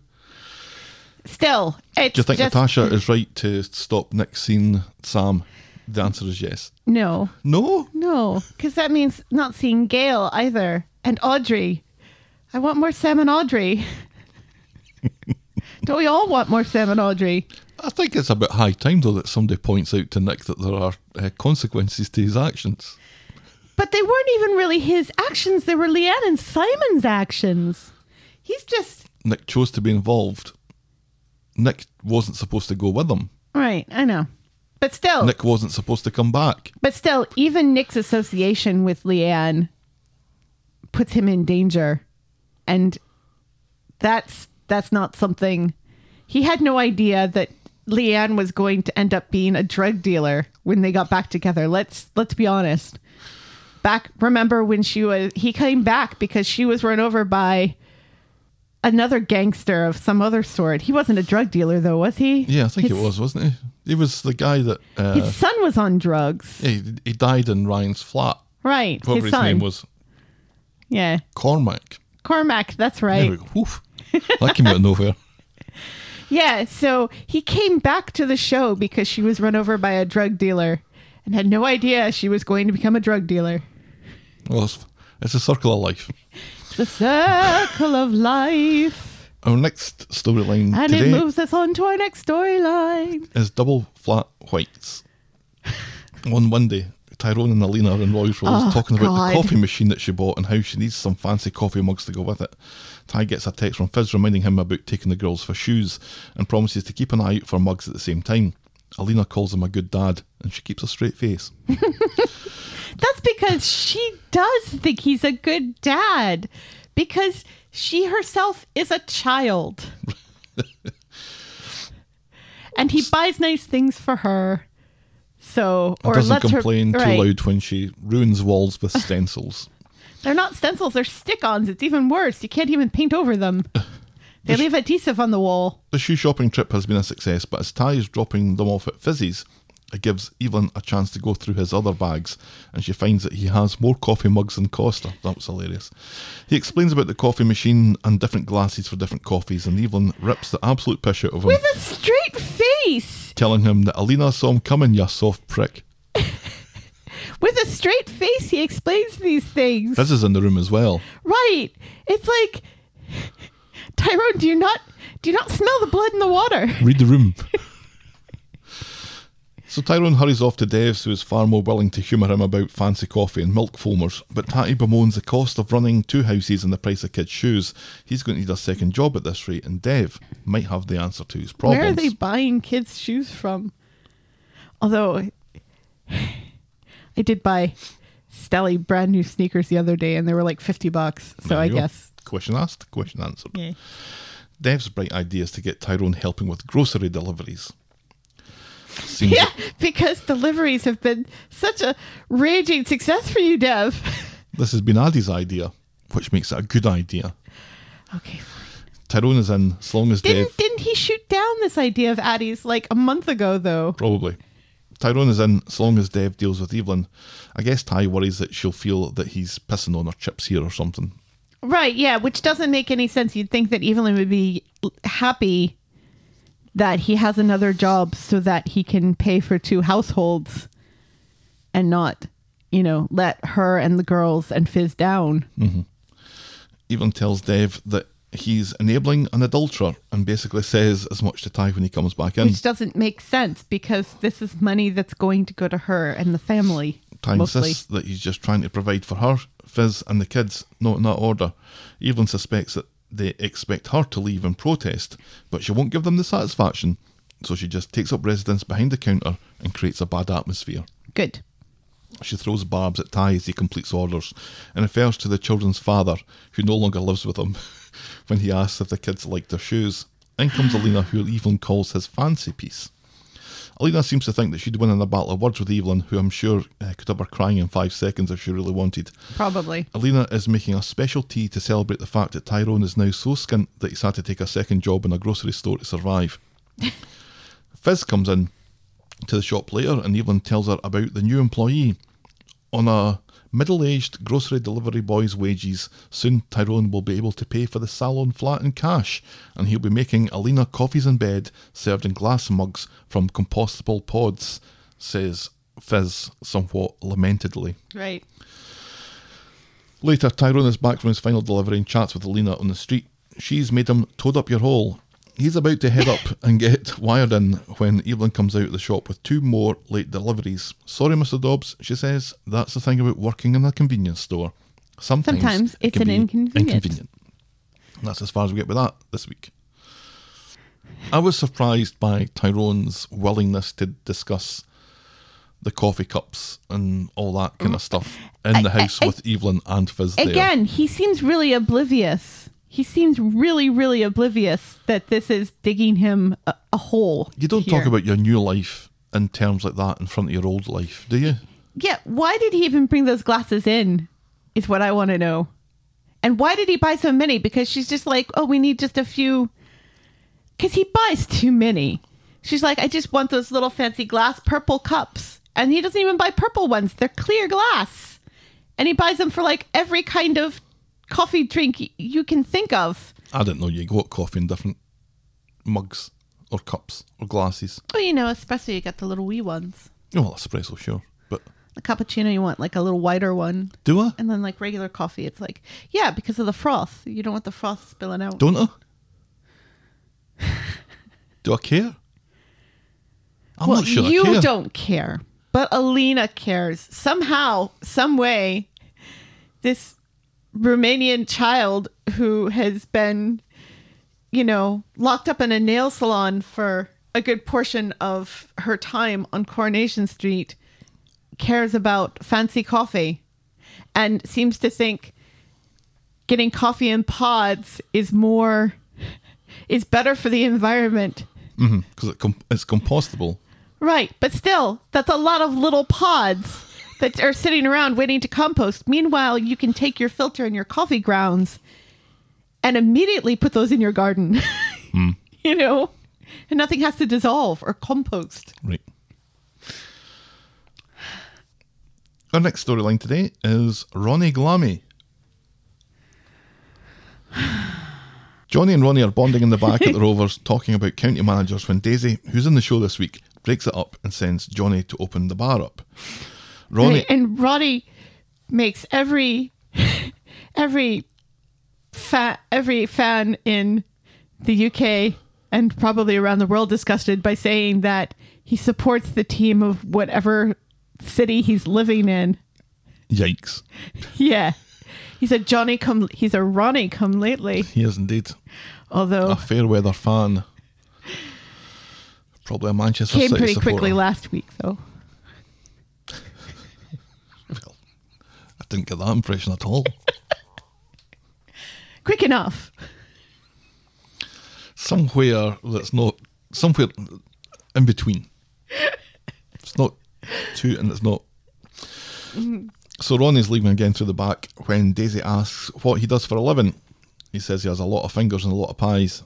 Still, it's Do you think just, Natasha is right to stop Nick seeing Sam? The answer is yes. No, No? no, because that means not seeing Gail either. And Audrey. I want more Sam and Audrey. (laughs) Don't we all want more Sam and Audrey? I think it's about high time, though, that somebody points out to Nick that there are uh, consequences to his actions. But they weren't even really his actions. They were Leanne and Simon's actions. He's just. Nick chose to be involved. Nick wasn't supposed to go with them. Right, I know. But still. Nick wasn't supposed to come back. But still, even Nick's association with Leanne puts him in danger. And that's that's not something he had no idea that Leanne was going to end up being a drug dealer when they got back together. Let's let's be honest. Back remember when she was he came back because she was run over by another gangster of some other sort. He wasn't a drug dealer though, was he? Yeah, I think His- it was, wasn't he? He was the guy that uh, His son was on drugs. yeah, he, he died in Ryan's flat. Right. Whatever his his, son. name was, Yeah. Cormac. Cormac, that's There right. we go. Oof. That came out of nowhere. Yeah, so he came back to the show because she was run over by a drug dealer and had no idea she was going to become a drug dealer. Well, it's, it's a circle of life. The circle of life. Our next storyline And today it moves us on to our next storyline. is double flat whites. On Monday, Tyrone and Alina are in Roy's Rolls Oh, talking about God. the coffee machine that she bought and how she needs some fancy coffee mugs to go with it. Ty gets a text from Fizz reminding him about taking the girls for shoes and promises to keep an eye out for mugs at the same time. Alina calls him a good dad and she keeps a straight face. (laughs) That's because she does think he's a good dad because she herself is a child. (laughs) and he buys nice things for her. So, or doesn't lets her complain too right. loud when she ruins walls with stencils. (laughs) They're not stencils, they're stick-ons. It's even worse. You can't even paint over them. (laughs) They leave adhesive on the wall. The shoe shopping trip has been a success, but as Ty is dropping them off at Fizzy's, it gives Evelyn a chance to go through his other bags, and she finds that he has more coffee mugs than Costa. That was hilarious. He explains about the coffee machine and different glasses for different coffees, and Evelyn rips the absolute piss out of him, With a straight face. Telling him that Alina saw him coming, you soft prick. (laughs) With a straight face, he explains these things. Fizz is in the room as well. Right. It's like (laughs) Tyrone, do you not do you not smell the blood in the water? Read the room. (laughs) So Tyrone hurries off to Dev's, who is far more willing to humour him about fancy coffee and milk foamers. But Tatty bemoans the cost of running two houses and the price of kids' shoes. He's going to need a second job at this rate, and Dev might have the answer to his problems. Where are they buying kids' shoes from? Although I did buy Stelly brand new sneakers the other day and they were like 50 bucks. So I go. guess. Question asked, question answered. Yeah. Dev's bright idea is to get Tyrone helping with grocery deliveries. Seems Yeah, (laughs) because deliveries have been such a raging success for you, Dev. (laughs) this has been Addie's idea, which makes it a good idea. Okay. Tyrone is in, as long as Dev. Didn't didn't he shoot down this idea of Addie's like a month ago though? Probably. Tyrone is in as long as Dev deals with Evelyn. I guess Ty worries that she'll feel that he's pissing on her chips here or something. Right, yeah, which doesn't make any sense. You'd think that Evelyn would be happy that he has another job so that he can pay for two households and not, you know, let her and the girls and Fizz down. Mm-hmm. Evelyn tells Dave that he's enabling an adulterer and basically says as much to Ty when he comes back in. Which doesn't make sense because this is money that's going to go to her and the family. Ty mostly. insists that he's just trying to provide for her, Fizz, and the kids, not in that order. Evelyn suspects that they expect her to leave in protest, but she won't give them the satisfaction, so she just takes up residence behind the counter and creates a bad atmosphere. Good. She throws barbs at Ty as he completes orders and refers to the children's father, who no longer lives with them, (laughs) when he asks if the kids like their shoes. In comes Alina, who Evelyn calls his fancy piece. Alina seems to think that she'd win in a battle of words with Evelyn, who I'm sure uh, could have her crying in five seconds if she really wanted. Probably. Alina is making a special tea to celebrate the fact that Tyrone is now so skint that he's had to take a second job in a grocery store to survive. (laughs) Fizz comes in to the shop later and Evelyn tells her about the new employee. On a middle aged grocery delivery boy's wages, soon Tyrone will be able to pay for the salon flat in cash and he'll be making Alina coffees in bed served in glass mugs from compostable pods, says Fizz somewhat lamentedly. Right. Later, Tyrone is back from his final delivery and chats with Alina on the street. She's made him toad up your hole. He's about to head up and get wired in when Evelyn comes out of the shop with two more late deliveries. Sorry, Mr. Dobbs, she says. That's the thing about working in a convenience store. Sometimes, Sometimes it it's can an inconvenience. inconvenient. And that's as far as we get with that this week. I was surprised by Tyrone's willingness to discuss the coffee cups and all that kind of stuff in the house I- with Evelyn and Fizz there. Again, he seems really oblivious. He seems really, really oblivious that this is digging him a, a hole. You don't here. talk about your new life in terms like that in front of your old life, do you? Yeah, why did he even bring those glasses in? Is what I want to know. And why did he buy so many? Because she's just like, oh, we need just a few. Because he buys too many. She's like, I just want those little fancy glass purple cups. And he doesn't even buy purple ones, they're clear glass. And he buys them for like every kind of coffee drink you can think of. I didn't know you got coffee in different mugs or cups or glasses. Well, you know, especially you got the little wee ones. Oh, well, espresso, sure. But The cappuccino, you want like a little wider one. do I? And then like regular coffee, it's like, yeah, because of the froth. You don't want the froth spilling out. Don't I? do I care? I'm well, not sure you care. don't care, but Alina cares. Somehow, some way, this Romanian child who has been, you know, locked up in a nail salon for a good portion of her time on Coronation Street cares about fancy coffee and seems to think getting coffee in pods is more is better for the environment. Mm-hmm. Because it com- it's compostable. Right, but still, that's a lot of little pods that are sitting around waiting to compost. Meanwhile, you can take your filter and your coffee grounds and immediately put those in your garden. (laughs) Hmm. you know, and nothing has to dissolve or compost. Right. Our next storyline today is Ronnie Glammy. Johnny and Ronnie are bonding in the back at the (laughs) Rovers, talking about county managers when Daisy, who's in the show this week, breaks it up and sends Johnny to open the bar up. Ronnie, Right, And Roddy makes every (laughs) every fa- every fan in the UK and probably around the world disgusted by saying that he supports the team of whatever city he's living in. Yikes. (laughs) Yeah. He's a Johnny come he's a Ronnie come lately. He is indeed. Although A fair weather fan. Probably a Manchester came City pretty supporter. quickly last week though. Well, I didn't get that impression at all. (laughs) Quick enough. somewhere that's not somewhere in between. It's not two and it's not. Mm-hmm. So Ronnie's leaving again through the back when Daisy asks what he does for a living. He says he has a lot of fingers and a lot of pies.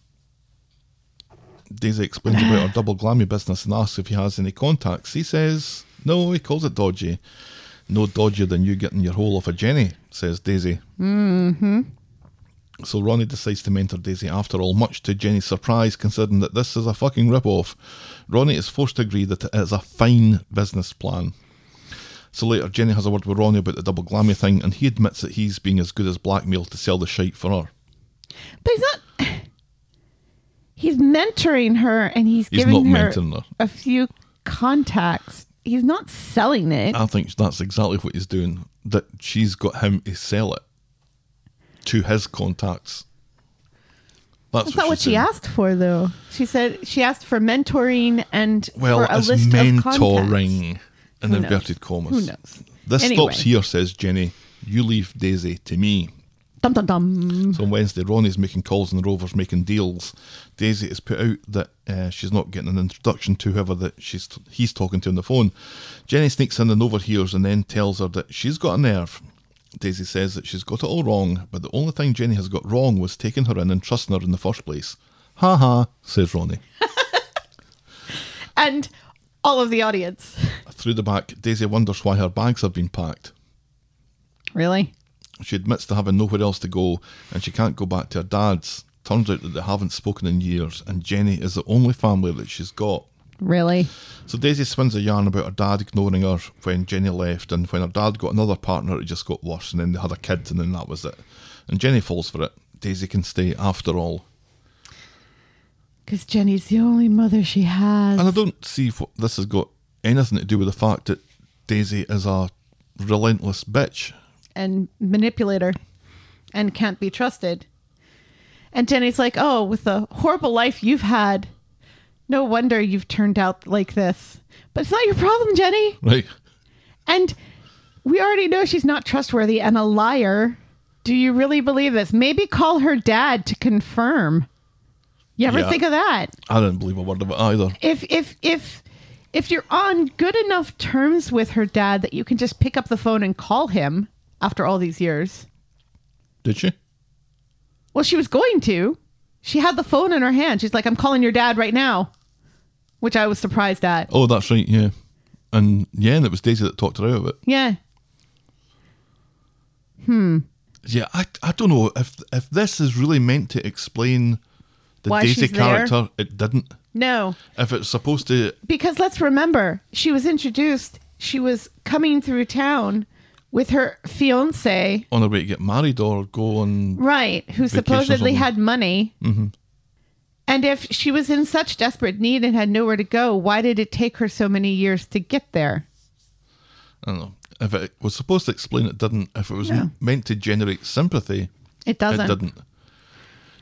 Daisy explains about her (laughs) double glammy business and asks if he has any contacts. He says no, he calls it dodgy. No dodgier than you getting your hole off a Jenny, says Daisy. Mm-hmm. So Ronnie decides to mentor Daisy after all, much to Jenny's surprise, considering that this is a fucking rip-off. Ronnie is forced to agree that it is a fine business plan. So later, Jenny has a word with Ronnie about the double glammy thing, and he admits that he's being as good as blackmail to sell the shite for her. But he's not (sighs) he's mentoring her and he's, He's giving her, her. a few contacts. He's not selling it. I think that's exactly what he's doing. That she's got him to sell it to his contacts. That's, That's not what she asked for, though. She said she asked for mentoring and Well, for a it's list of contacts. mentoring in Who knows? inverted commas. Who knows? This Anyway. stops here, says Jenny. You leave Daisy to me. Dum dum dum. So on Wednesday, Ronnie's making calls and the Rovers making deals. Daisy has put out that uh, she's not getting an introduction to whoever that she's he's talking to on the phone. Jenny sneaks in and overhears and then tells her that she's got a nerve. Daisy says that she's got it all wrong, but the only thing Jenny has got wrong was taking her in and trusting her in the first place. Ha ha, says Ronnie. (laughs) And all of the audience. Through the back, Daisy wonders why her bags have been packed. Really? She admits to having nowhere else to go and she can't go back to her dad's. Turns out that they haven't spoken in years and Jenny is the only family that she's got. Really? So Daisy spins a yarn about her dad ignoring her when Jenny left and when her dad got another partner it just got worse and then they had a kid and then that was it. And Jenny falls for it. Daisy can stay after all. Because Jenny's the only mother she has. And I don't see what this has got anything to do with the fact that Daisy is a relentless bitch. And manipulator and can't be trusted. And Jenny's like, Oh, with the horrible life you've had, no wonder you've turned out like this. But it's not your problem, Jenny. Right? And we already know she's not trustworthy and a liar. Do you really believe this? Maybe call her dad to confirm. You ever Yeah. think of that? I didn't believe a word of it either. If if if if you're on good enough terms with her dad that you can just pick up the phone and call him after all these years. Did she? Well, she was going to. She had the phone in her hand. She's like, I'm calling your dad right now, which I was surprised at. Oh, that's right, yeah. And yeah, and it was Daisy that talked her out of it. Yeah. Hmm. Yeah, I, I don't know if if this is really meant to explain the Why Daisy she's there? character. It didn't. No, If it's supposed to, because let's remember, she was introduced, she was coming through town with her fiance, on her way to get married or go on, right, who supposedly had money. Mm-hmm. And if she was in such desperate need and had nowhere to go, why did it take her so many years to get there? I don't know. If it was supposed to explain, it didn't. If it was No. meant to generate sympathy, It doesn't. it didn't.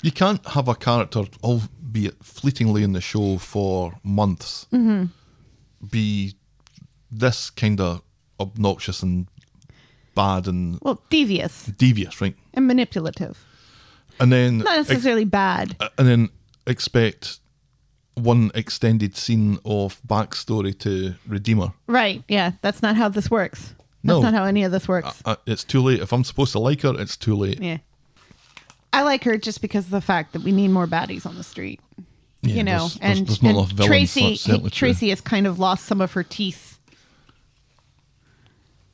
You can't have a character, albeit fleetingly in the show for months, Mm-hmm. be this kind of obnoxious and bad and Well, devious devious, right? and manipulative. And then Not necessarily bad. and then expect one extended scene of backstory to Redeemer. Right. Yeah. That's not how this works. No. That's not how any of this works. Uh, it's too late. If I'm supposed to like her, it's too late. yeah. I like her just because of the fact that we need more baddies on the street. Yeah, you know, there's- there's- and, there's not and Tracy. Tracy has kind of lost some of her teeth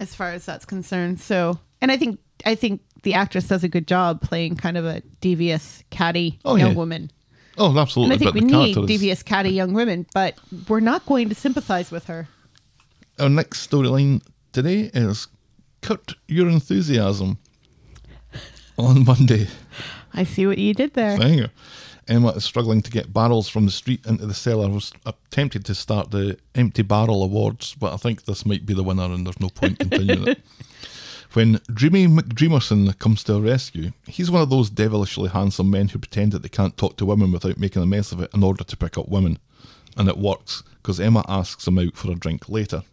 as far as that's concerned. So, and I think I think the actress does a good job playing kind of a devious, catty Oh, young yeah. woman. Oh, And absolutely. I think but we need devious, catty young women, but we're not going to sympathize with her. Our next storyline today is Cut Your Enthusiasm on Monday. (laughs) I see what you did there. Thank you. Emma is struggling to get barrels from the street into the cellar. Was attempted to start the empty barrel awards, but I think this might be the winner, and there's no point in continuing it. (laughs) When Dreamy McDreamerson comes to her rescue, he's one of those devilishly handsome men who pretend that they can't talk to women without making a mess of it in order to pick up women. And it works, because Emma asks him out for a drink later.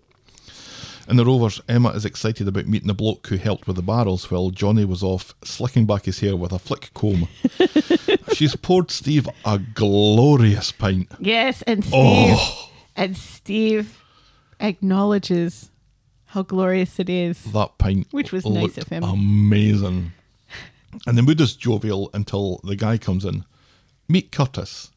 In the Rovers, Emma is excited about meeting the bloke who helped with the barrels while Johnny was off slicking back his hair with a flick comb. (laughs) She's poured Steve a glorious pint. Yes, and oh. Steve Oh. and Steve acknowledges how glorious it is. That pint Which was nice of him. Amazing. And the mood is jovial until the guy comes in. Meet Curtis.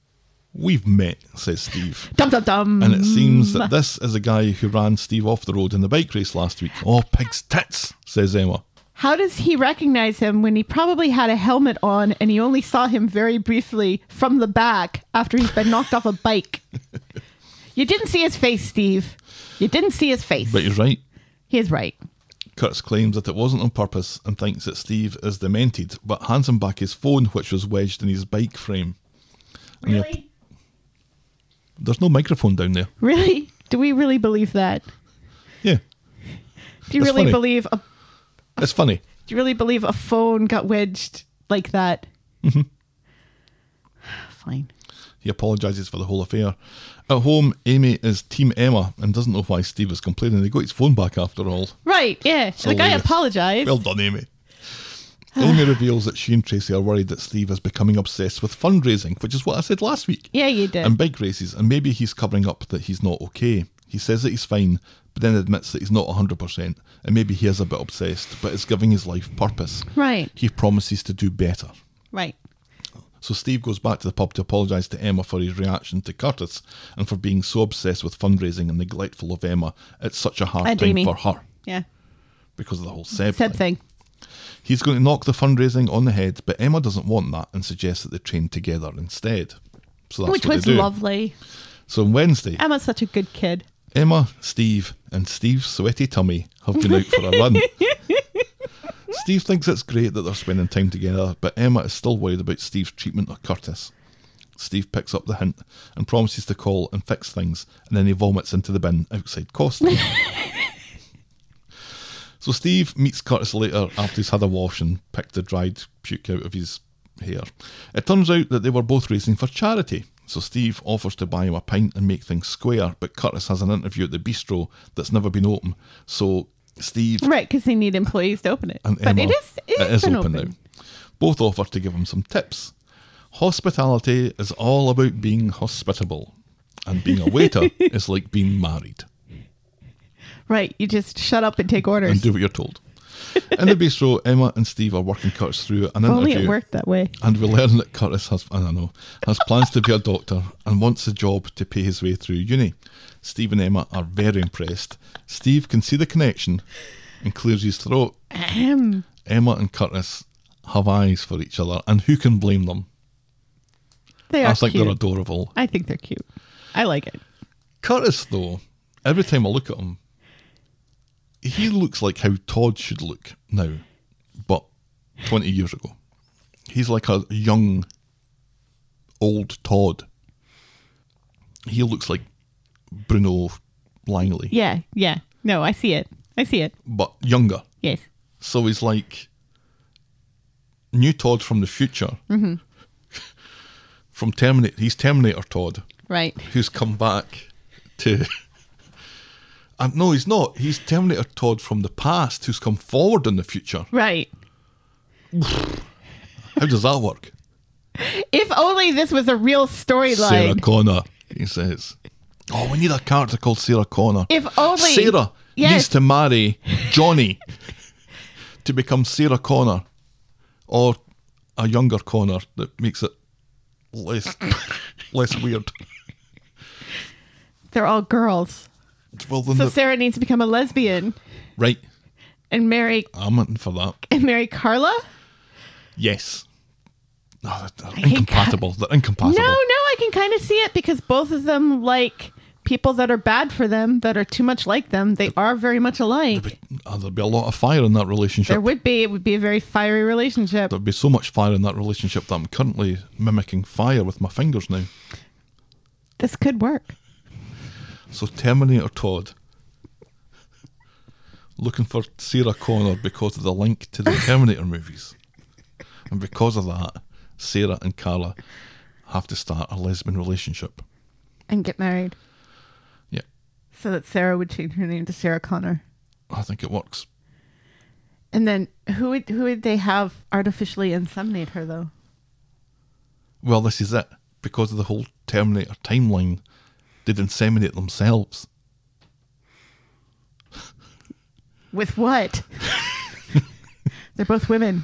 We've met, says Steve. Dum dum dum. And it seems that this is a guy who ran Steve off the road in the bike race last week. Oh, pig's tits, says Emma. How does he recognize him when he probably had a helmet on and he only saw him very briefly from the back after he's been knocked off a bike? You didn't see his face, Steve. You didn't see his face. But he's right. he is right. Curtis claims that it wasn't on purpose and thinks that Steve is demented, but hands him back his phone, which was wedged in his bike frame. Really? There's no microphone down there. Really? Do we really believe that? Yeah, Do you That's really funny. believe a it's funny. Do you really believe a phone got wedged like that? Mm-hmm. (sighs) Fine. He apologises for the whole affair. At home, Amy is Team Emma and doesn't know why Steve is complaining. He got his phone back after all. Right, yeah. So like I hilarious. apologize. Well done, Amy. Amy ah. reveals that she and Tracy are worried that Steve is becoming obsessed with fundraising, which is what I said last week. yeah, you did. and bike races, and maybe he's covering up that he's not okay. He says that he's fine, but then admits that he's not 100%, and maybe he is a bit obsessed, but it's giving his life purpose. right, He promises to do better. right. So Steve goes back to the pub to apologise to Emma for his reaction to Curtis and for being so obsessed with fundraising and neglectful of Emma It's such a hard And time Amy. for her Yeah. because of the whole Seb, Seb thing. thing. He's going to knock the fundraising on the head, but Emma doesn't want that and suggests that they train together instead. So that's Which what was they do. lovely. So on Wednesday, Emma's such a good kid. Emma, Steve, and Steve's sweaty tummy have been out for a run. (laughs) Steve thinks it's great that they're spending time together, but Emma is still worried about Steve's treatment of Curtis. Steve picks up the hint and promises to call and fix things, and then he vomits into the bin outside Costa. (laughs) so Steve meets Curtis later after he's had a wash and picked the dried puke out of his hair. It turns out that they were both racing for charity. So Steve offers to buy him a pint and make things square, but Curtis has an interview at the bistro that's never been open. So Steve Right, because they need employees to open it. and but Emma, it is, it is, been open, now. Both offer to give him some tips. Hospitality is all about being hospitable, and being a waiter (laughs) is like being married. Right, you just shut up and take orders. and do what you're told. (laughs) In the bistro, Emma and Steve are working Curtis through an if only interview, it worked that way. and we learn that Curtis has, I don't know, has plans to be a doctor and wants a job to pay his way through uni. Steve and Emma are very impressed. Steve can see the connection and clears his throat. Ahem. Emma and Curtis have eyes for each other, and who can blame them? They are I think cute. they're adorable. I think they're cute. I like it. Curtis, though, every time I look at him, he looks like how Todd should look now, but 20 years ago. He's like a young, old Todd. He looks like Bruno Langley, Yeah, yeah. No, I see it. I see it. but younger. Yes. So he's like new Todd from the future. Mm-hmm. (laughs) From Terminator, he's Terminator Todd. Right. who's come back to. Um, no, he's not. He's Terminator Todd from the past who's come forward in the future. Right. (sighs) How does that work? If only this was a real storyline. Sarah. Connor, he says. Oh, we need a character called Sarah Connor. If only Sarah Yes. needs to marry Johnny (laughs) to become Sarah Connor or a younger Connor that makes it less (laughs) less weird. They're all girls. Well, then So the- Sarah needs to become a lesbian right, and marry I'm in for that. and marry Carla. Yes. No, they're, they're incompatible. They're incompatible. No, no, I can kind of see it because both of them like people that are bad for them, that are too much like them, they are very much alike. Uh, there'd be a lot of fire in that relationship. There would be. It would be a very fiery relationship. There'd be so much fire in that relationship that I'm currently mimicking fire with my fingers now. This could work. So Terminator Todd looking for Sarah Connor because of the link to the Terminator (laughs) movies. And because of that, Sarah and Carla have to start a lesbian relationship. And get married. Yeah, So that Sarah would change her name to Sarah Connor. I think it works. And then who would who would they have artificially inseminate her though? Well, this is it. Because of the whole Terminator timeline, they'd inseminate themselves. With what? (laughs) They're both women.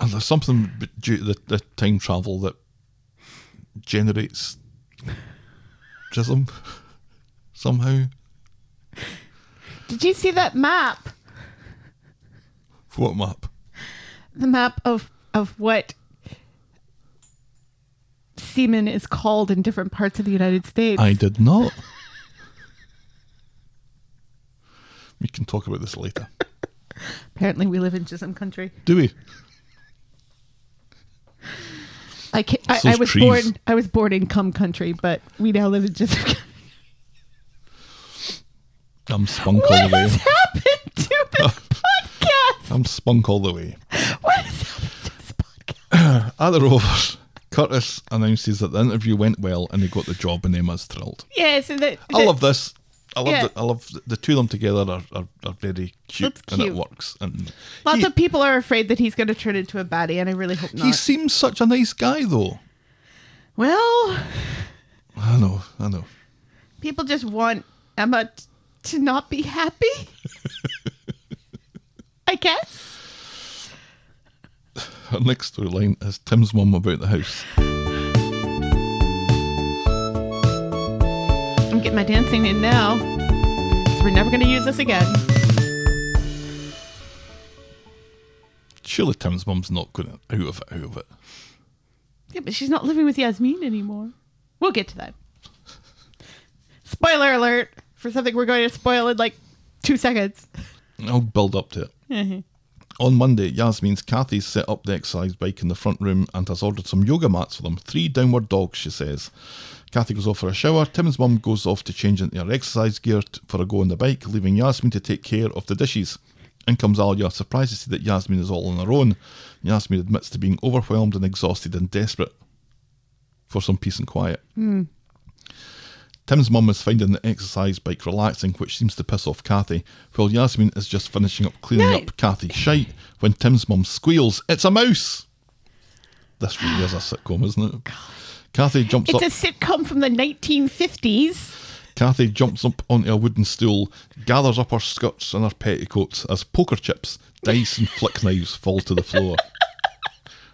And there's something due to the, the time travel that generates jism (laughs) somehow. Did you see that map? What map? The map of of what semen is called in different parts of the United States. I did not. (laughs) We can talk about this later. Apparently, we live in Chisholm country. Do we? I, ca I, I was trees. born. I was born in Cum country, but we now live in Chisholm. (laughs) country. I'm spunk all the way. What has happened to this (laughs) podcast? I'm spunk all the way. What has happened to this (clears throat) podcast? The Rovers, Curtis announces that the interview went well and he got the job and Emma's thrilled. Yeah, so that, I love this. I love Yeah. the, I love the, the two of them together are, are, are very cute and it works. And lots he, of people are afraid that he's going to turn into a baddie, and I really hope not. he seems such a nice guy though. well, I know, I know. people just want Emma t- to not be happy. (laughs) I guess. Her next storyline is Tim's mum about the house. I'm getting my dancing in now. we're never going to use this again. Surely Tim's mum's not going to out of it, out of it. Yeah, but she's not living with Yasmin anymore. We'll get to that. Spoiler alert for something we're going to spoil in like two seconds. I'll build up to it. Uh-huh. On Monday, Yasmin's Kathy's set up the exercise bike in the front room and has ordered some yoga mats for them. Three downward dogs, she says. Kathy goes off for a shower. Tim's mum goes off to change into her exercise gear for a go on the bike, leaving Yasmin to take care of the dishes. In comes Alia, surprised to see that Yasmin is all on her own. Yasmin admits to being overwhelmed and exhausted and desperate for some peace and quiet. Hmm. Tim's mum is finding the exercise bike relaxing, which seems to piss off Kathy, while Yasmin is just finishing up cleaning No. up Kathy's shite when Tim's mum squeals, It's a mouse! This really is a sitcom, isn't it? Kathy jumps It's up It's a sitcom from the 1950s. Kathy jumps up onto a wooden stool, gathers up her skirts and her petticoats as poker chips, dice and flick knives fall to the floor. (laughs)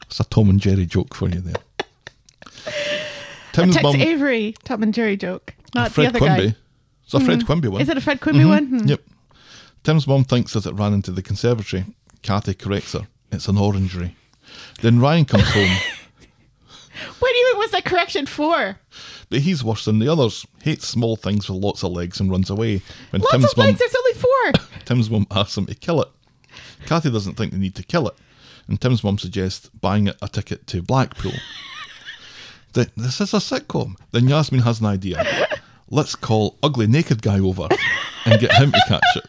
It's a Tom and Jerry joke for you there. Tim's Tex mum Avery, Tom and Jerry joke. Not Fred the other Quimby. guy. It's a Fred Quimby one. Is it a Fred Quimby one? Hmm. Yep. Tim's mum thinks that it ran into the conservatory. Kathy corrects her. It's an orangery. Then Ryan comes (laughs) home, What even was that correction for? but he's worse than the others. Hates small things with lots of legs and runs away. When Lots Tim's of mum legs. There's only four. (coughs) Tim's mum asks him to kill it. Kathy doesn't think they need to kill it, and Tim's mum suggests buying it a ticket to Blackpool. Th- this is a sitcom. Then Yasmin has an idea. Let's call ugly naked guy over and get him to catch it.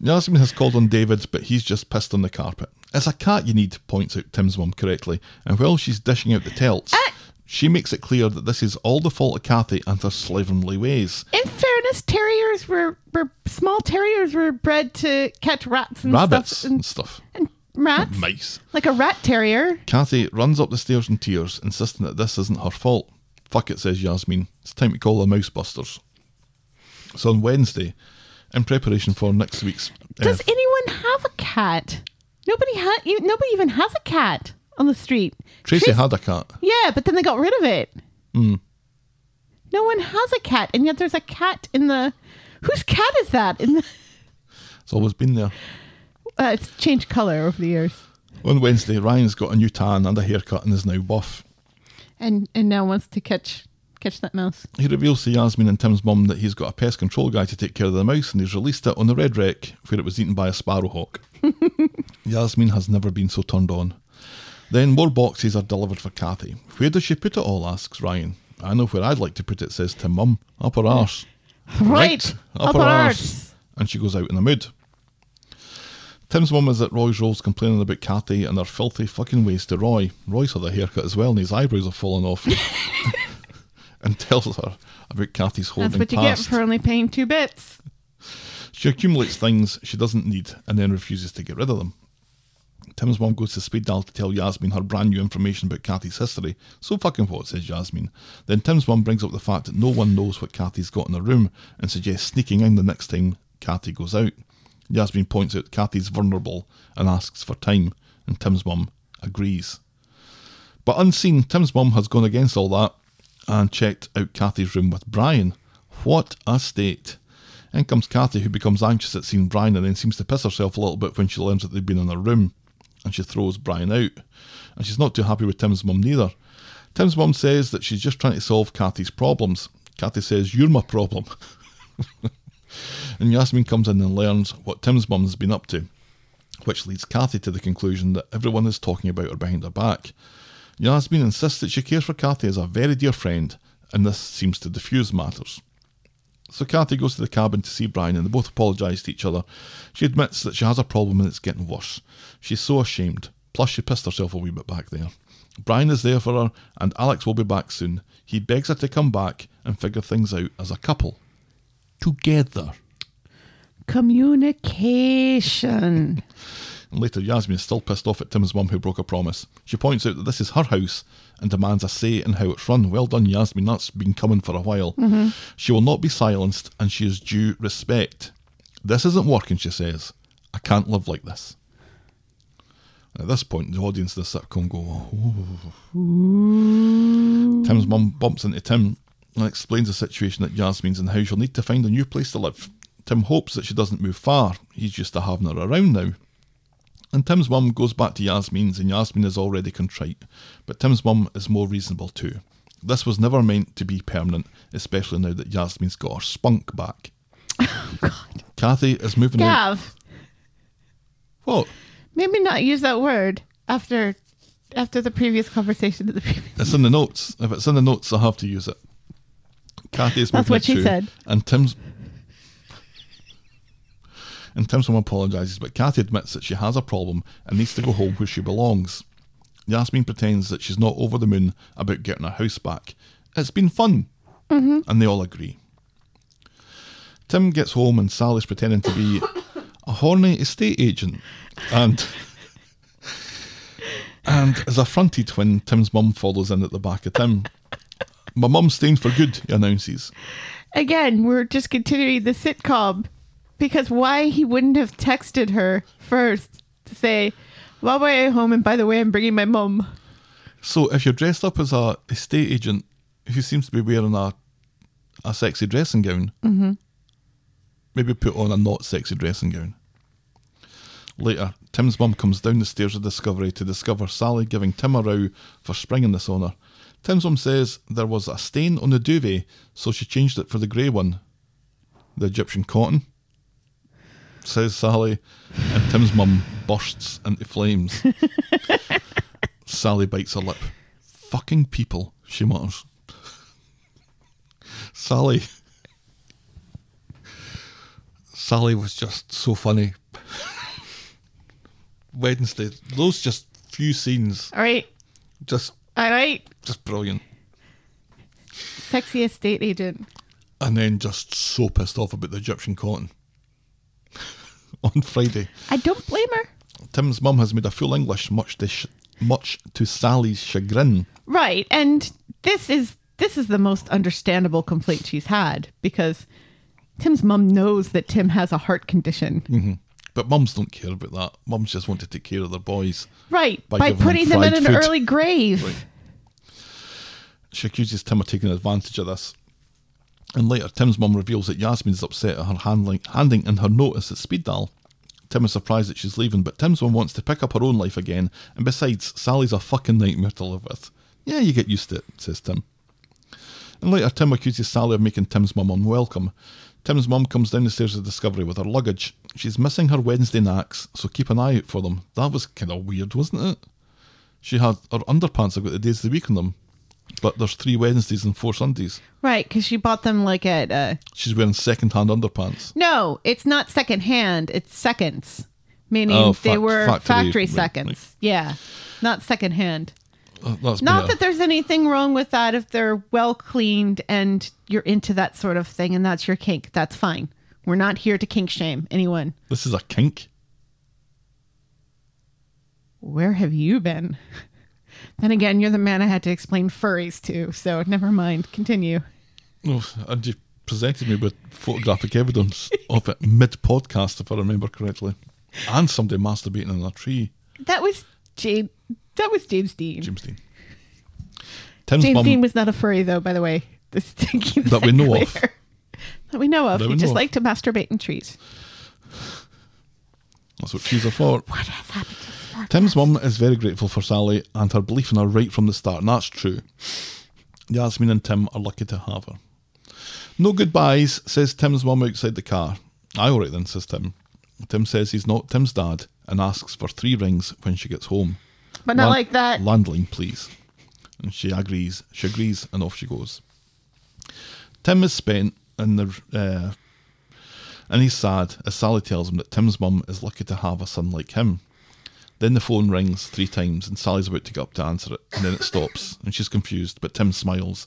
Yasmin has called on David, but he's just pissed on the carpet. It's a cat you need, points out Tim's mum correctly, and while she's dishing out the telts, uh. she makes it clear that this is all the fault of Kathy and her slovenly ways. In fairness, terriers were, were small terriers were bred to catch rats and Rabbits stuff and stuff. and, and rats, Mice. like a rat terrier. Kathy runs up the stairs in tears, insisting that this isn't her fault. Fuck it, says Yasmin. It's time to call the Mousebusters. So on Wednesday, in preparation for next week's. uh, Does anyone have a cat? Nobody ha- you- Nobody even has a cat on the street. Tracy Trace- had a cat. Yeah, but then they got rid of it. Hmm. No one has a cat, and yet there's a cat in the. Whose cat is that? In the. It's always been there. Uh, it's changed color over the years. On Wednesday, Ryan's got a new tan and a haircut and is now buff. and and now wants to catch catch that mouse. He reveals to Yasmin and Tim's mum that he's got a pest control guy to take care of the mouse and he's released it on the Red Rec where it was eaten by a sparrowhawk. (laughs) Yasmin has never been so turned on. Then more boxes are delivered for Kathy. Where does she put it all? asks Ryan. I know where I'd like to put it, says Tim Mum. Up her arse. Right, up, her arse. And she goes out in a mood. Tim's mum is at Roy's Rolls complaining about Kathy and her filthy fucking ways to Roy. Roy's had a haircut as well and his eyebrows have fallen off. (laughs) and tells her about Kathy's holding That's what you past. get for only paying two bits. She accumulates things she doesn't need and then refuses to get rid of them. Tim's mum goes to Speed Daal to tell Yasmin her brand new information about Kathy's history. So fucking what, says Yasmin. Then Tim's mum brings up the fact that no one knows what Kathy's got in her room and suggests sneaking in the next time Kathy goes out. Yasmin points out Kathy's vulnerable and asks for time, and Tim's mum agrees. But unseen, Tim's mum has gone against all that and checked out Kathy's room with Brian. What a state! In comes Kathy, who becomes anxious at seeing Brian and then seems to piss herself a little bit when she learns that they've been in her room. And she throws Brian out. And she's not too happy with Tim's mum neither. Tim's mum says that she's just trying to solve Kathy's problems. Kathy says, You're my problem. (laughs) and Yasmin comes in and learns what Tim's mum has been up to, which leads Kathy to the conclusion that everyone is talking about her behind her back. Yasmin insists that she cares for Kathy as a very dear friend, and this seems to diffuse matters. So Kathy goes to the cabin to see Brian and they both apologise to each other. She admits that she has a problem and it's getting worse. She's so ashamed. Plus she pissed herself a wee bit back there. Brian is there for her and Alex will be back soon. He begs her to come back and figure things out as a couple. Together. Communication. And later, Yasmin is still pissed off at Tim's mum who broke a promise. She points out that this is her house and demands a say in how it's run. Well done, Yasmin. That's been coming for a while. Mm-hmm. She will not be silenced and she is due respect. This isn't working, she says. I can't live like this. At this point, the audience does sit and go, "Ooh." Tim's mum bumps into Tim and explains the situation at Yasmin's in and how she'll need to find a new place to live. Tim hopes that she doesn't move far. He's used to having her around now. And Tim's mum goes back to Yasmin's, and Yasmin is already contrite. But Tim's mum is more reasonable too. This was never meant to be permanent, especially now that Yasmin's got her spunk back. (laughs) Oh, God. Kathy is moving out. Gav, What? maybe not use that word after after the previous conversation. Of the previous. It's in the notes. If it's in the notes, I'll have to use it. Kathy is moving That's what she too, said. And Tim's and Tim's mum apologises, but Kathy admits that she has a problem and needs to go home where she belongs. Yasmin pretends that she's not over the moon about getting her house back. It's been fun. Mm-hmm. And they all agree. Tim gets home and Sally's pretending to be a horny estate agent and and is affronted when Tim's mum follows in at the back of Tim. My mum's staying for good, he announces. Again, we're just continuing the sitcom because why he wouldn't have texted her first to say, "Well, way home, and by the way, I'm bringing my mum." So if you're dressed up as a estate agent who seems to be wearing a a sexy dressing gown, mm-hmm. maybe put on a not sexy dressing gown. Later, Tim's mum comes down the stairs of Discovery to discover Sally giving Tim a row for springing this on her. Tim's mum says there was a stain on the duvet, so she changed it for the grey one. The Egyptian cotton, says Sally, and Tim's mum bursts into flames. (laughs) Sally bites her lip. Fucking people, she mutters. Sally. Sally was just so funny. Wednesday, those just few scenes, All right, just all right, just brilliant. sexy estate agent. And then just so pissed off about the Egyptian cotton. (laughs) On Friday, I don't blame her. Tim's mum has made a full English, much to sh- much to Sally's chagrin. Right, and this is this is the most understandable complaint she's had because Tim's mum knows that Tim has a heart condition. Mm-hmm. But mums don't care about that. Mums just want to take care of their boys. Right, By by, giving them putting them in an food. early grave. Right. She accuses Tim of taking advantage of this. And later, Tim's mum reveals that Yasmin's upset at her handling, handing in her notice at Speed Daal. Tim is surprised that she's leaving, but Tim's mum wants to pick up her own life again, and besides, Sally's a fucking nightmare to live with. Yeah, you get used to it, says Tim. And later, Tim accuses Sally of making Tim's mum unwelcome. Tim's mum comes down the stairs of Discovery with her luggage. She's missing her Wednesday knacks, so keep an eye out for them. That was kind of weird, wasn't it? She had her underpants have got the days of the week on them, but there's three Wednesdays and four Sundays. Right, because she bought them like at. Uh, She's wearing second-hand underpants. no, it's not second hand. It's seconds, meaning Oh, they were factory, factory, seconds. right. Yeah, not second hand. Uh, That's Not better. that there's anything wrong with that if they're well cleaned and you're into that sort of thing and that's your kink. That's fine. We're not here to kink shame anyone. This is a kink. Where have you been? (laughs) then again, you're the man I had to explain furries to, so never mind. Continue. Oh, and you presented me with photographic evidence (laughs) of it mid-podcast, if I remember correctly, and somebody masturbating in a tree. That was James. That was James Dean. James Dean. Tim's James mum. Dean was not a furry, though. By the way, (laughs) this to keep That we know of. That we know of. That he just liked to masturbate in trees. That's what trees are for. What has happened podcast? Tim's mum is very grateful for Sally and her belief in her right from the start, and that's true. Yasmin and Tim are lucky to have her. No goodbyes, says Tim's mum outside the car. Aye, all right then, says Tim. Tim says he's not Tim's dad and asks for three rings when she gets home. But not Land- like that. Landline, please. And she agrees. She agrees, and off she goes. Tim is spent the, uh, and he's sad as Sally tells him that Tim's mum is lucky to have a son like him. Then the phone rings three times, and Sally's about to get up to answer it, and then it stops, and she's confused, but Tim smiles.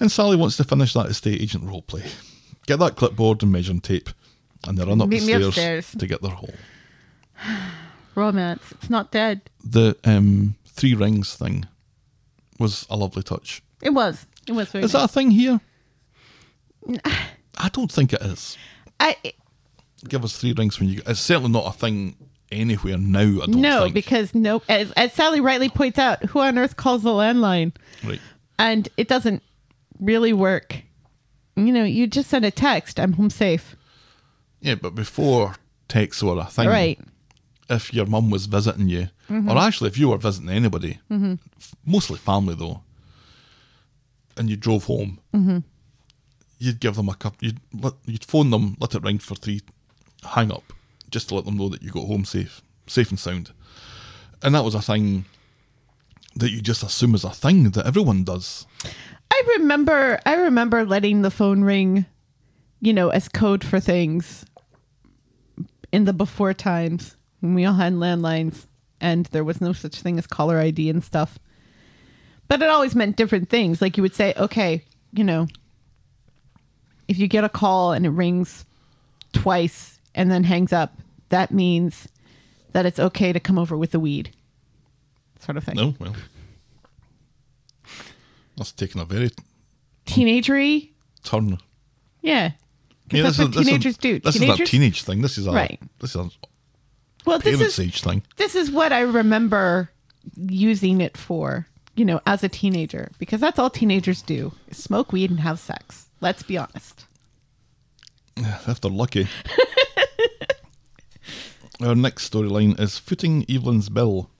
And Sally wants to finish that estate agent role play. Get that clipboard and measuring tape, and they run up Meet the stairs, upstairs. to get their hole. (sighs) Romance. It's not dead. The um, three rings thing was a lovely touch. It was. It was very Is that a thing here? (sighs) I don't think it is. I, Give us three rings when you. It's certainly not a thing anywhere now. I don't no, think. because no, as, as Sally rightly points out, who on earth calls the landline? right. And it doesn't really work. You know, you just send a text, I'm home safe. Yeah, but before texts were a thing, Right. If your mum was visiting you, Mm-hmm. or actually if you were visiting anybody, f- mostly family though, and you drove home, Mm-hmm. you'd give them a cup. You'd you'd phone them, let it ring for three, hang up, just to let them know that you got home safe, safe and sound. And that was a thing that you just assume is a thing that everyone does. I remember I remember letting the phone ring, you know, as code for things in the before times when we all had landlines and there was no such thing as caller ID and stuff. But it always meant different things. Like you would say, okay, you know, if you get a call and it rings twice and then hangs up, that means that it's okay to come over with the weed. Sort of thing. No, well, that's taken a very Teenagery? turn. Yeah. Yeah, that's this what is- this is- teenagers do. This teenagers? is a teenage thing. This is a Right. this is a well, this is age thing. this is what I remember using it for. You know, as a teenager, because that's all teenagers do: smoke weed and have sex. Let's be honest. (sighs) If they're lucky. (laughs) Our next storyline is footing Evelyn's bill.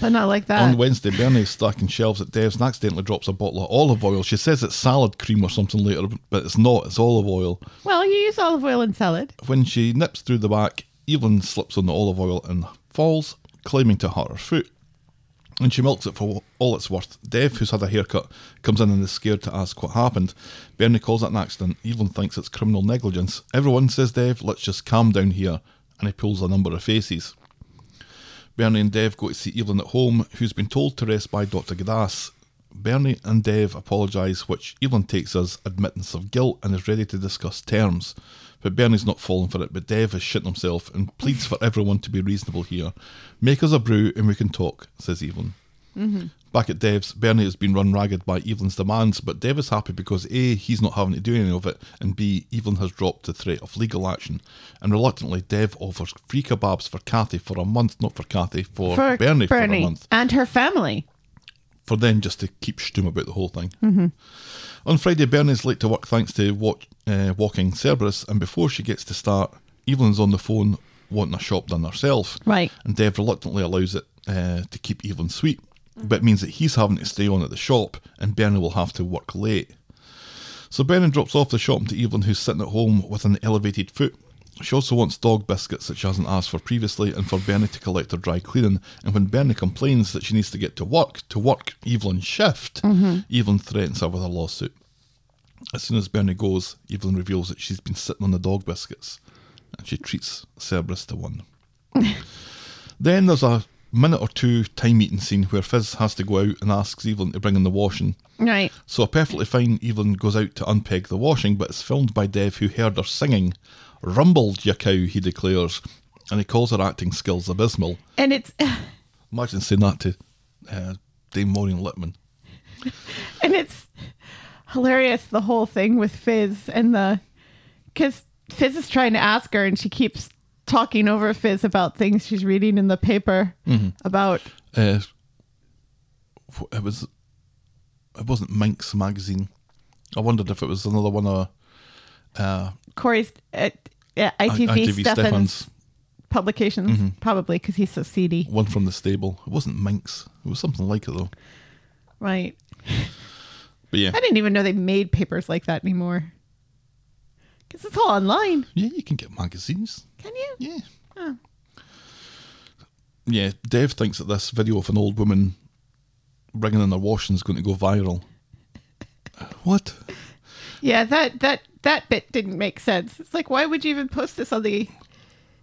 But not like that. On Wednesday, Bernie's stacking shelves at Dev's and accidentally drops a bottle of olive oil. She says it's salad cream or something later, but it's not. It's olive oil. well, you use olive oil in salad. When she nips through the back, Evelyn slips on the olive oil and falls, claiming to hurt her foot. And she milks it for all it's worth. Dev, who's had a haircut, comes in and is scared to ask what happened. Bernie calls it an accident. Evelyn thinks it's criminal negligence. Everyone says, Dev, let's just calm down here. And he pulls a number of faces. Bernie and Dev go to see Evelyn at home, who's been told to rest by Dr. Gaddas. Bernie and Dev apologise, which Evelyn takes as admittance of guilt and is ready to discuss terms. But Bernie's not falling for it, but Dev has shit himself and pleads for everyone to be reasonable here. Make us a brew and we can talk, says Evelyn. Mm-hmm. Back at Dev's, Bernie has been run ragged by Evelyn's demands, but Dev is happy because A, he's not having to do any of it, and B, Evelyn has dropped the threat of legal action. And reluctantly, Dev offers free kebabs for Kathy for a month, not for Kathy, for, Bernie, for a month and her family. for them just to keep stum about the whole thing. On Friday, Bernie's late to work thanks to walk, uh, walking Cerberus, and before she gets to start, Evelyn's on the phone wanting a shop done herself. Right. And Dev reluctantly allows it uh, to keep Evelyn sweet. Mm-hmm. but it means that he's having to stay on at the shop and Bernie will have to work late. So Bernie drops off the shopping to Evelyn, who's sitting at home with an elevated foot. She also wants dog biscuits that she hasn't asked for previously, and for Bernie to collect her dry cleaning. And when Bernie complains that she needs to get to work to work Evelyn's shift, mm-hmm. Evelyn threatens her with a lawsuit. As soon as Bernie goes, Evelyn reveals that she's been sitting on the dog biscuits, and she treats Cerberus to one. (laughs) then there's a minute or two time eating scene where Fizz has to go out and asks Evelyn to bring in the washing. Right. So a perfectly fine Evelyn goes out to unpeg the washing, but it's filmed by Dev, who heard her singing. Rumbled ya cow, he declares, and he calls her acting skills abysmal. And it's (laughs) Imagine saying that to uh, Dame Maureen Lipman. (laughs) and it's hilarious the whole thing with Fizz and the because Fizz is trying to ask her and she keeps talking over Fizz about things she's reading in the paper about Uh, it was. It wasn't Minx magazine. I wondered if it was another one of uh, Corey's uh, yeah, ITV, ITV Stefan's publications probably because he's so seedy one from the stable. It wasn't Minx. It was something like it though. right But yeah, I didn't even know they made papers like that anymore because it's all online yeah, you can get magazines. Can you Yeah. Yeah, Dev thinks that this video of an old woman bringing in her washing is going to go viral. (laughs) What? yeah that that that bit didn't make sense it's like why would you even post this on the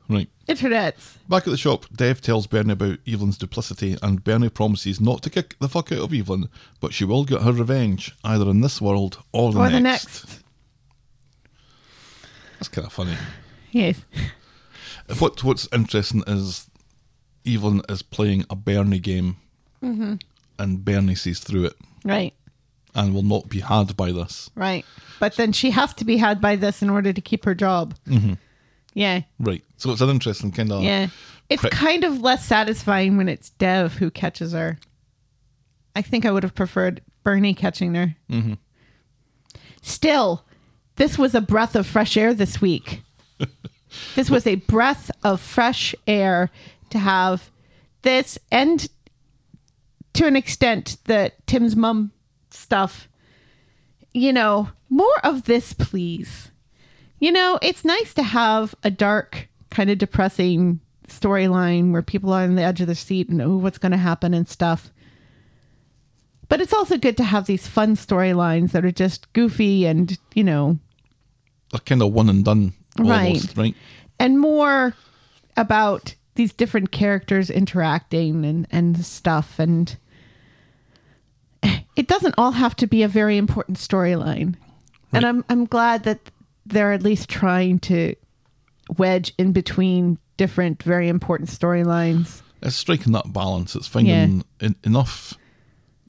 Right. internet Back at the shop, Dev tells Bernie about Evelyn's duplicity, and Bernie promises not to kick the fuck out of Evelyn, but she will get her revenge, either in this world or the or next. the next That's kind of funny. yes What What's interesting is Evelyn is playing a Bernie game, Mm-hmm. and Bernie sees through it right and will not be had by this. Right. But then she has to be had by this in order to keep her job. Mm-hmm. Yeah. Right. So it's an interesting kind of. Yeah. It's kind of less satisfying when it's Dev who catches her. I think I would have preferred Bernie catching her. Mm-hmm. Still, this was a breath of fresh air this week. (laughs) this was a breath of fresh air to have this and to an extent the Tim's mum stuff. You know, more of this, please. You know, it's nice to have a dark, kind of depressing storyline where people are on the edge of their seat and oh, what's going to happen and stuff. But it's also good to have these fun storylines that are just goofy and, you know, They're kind of one and done almost, right? and more about these different characters interacting and, and stuff. And it doesn't all have to be a very important storyline. And I'm, I'm glad that they're at least trying to wedge in between different, very important storylines. It's striking that balance. It's finding en- enough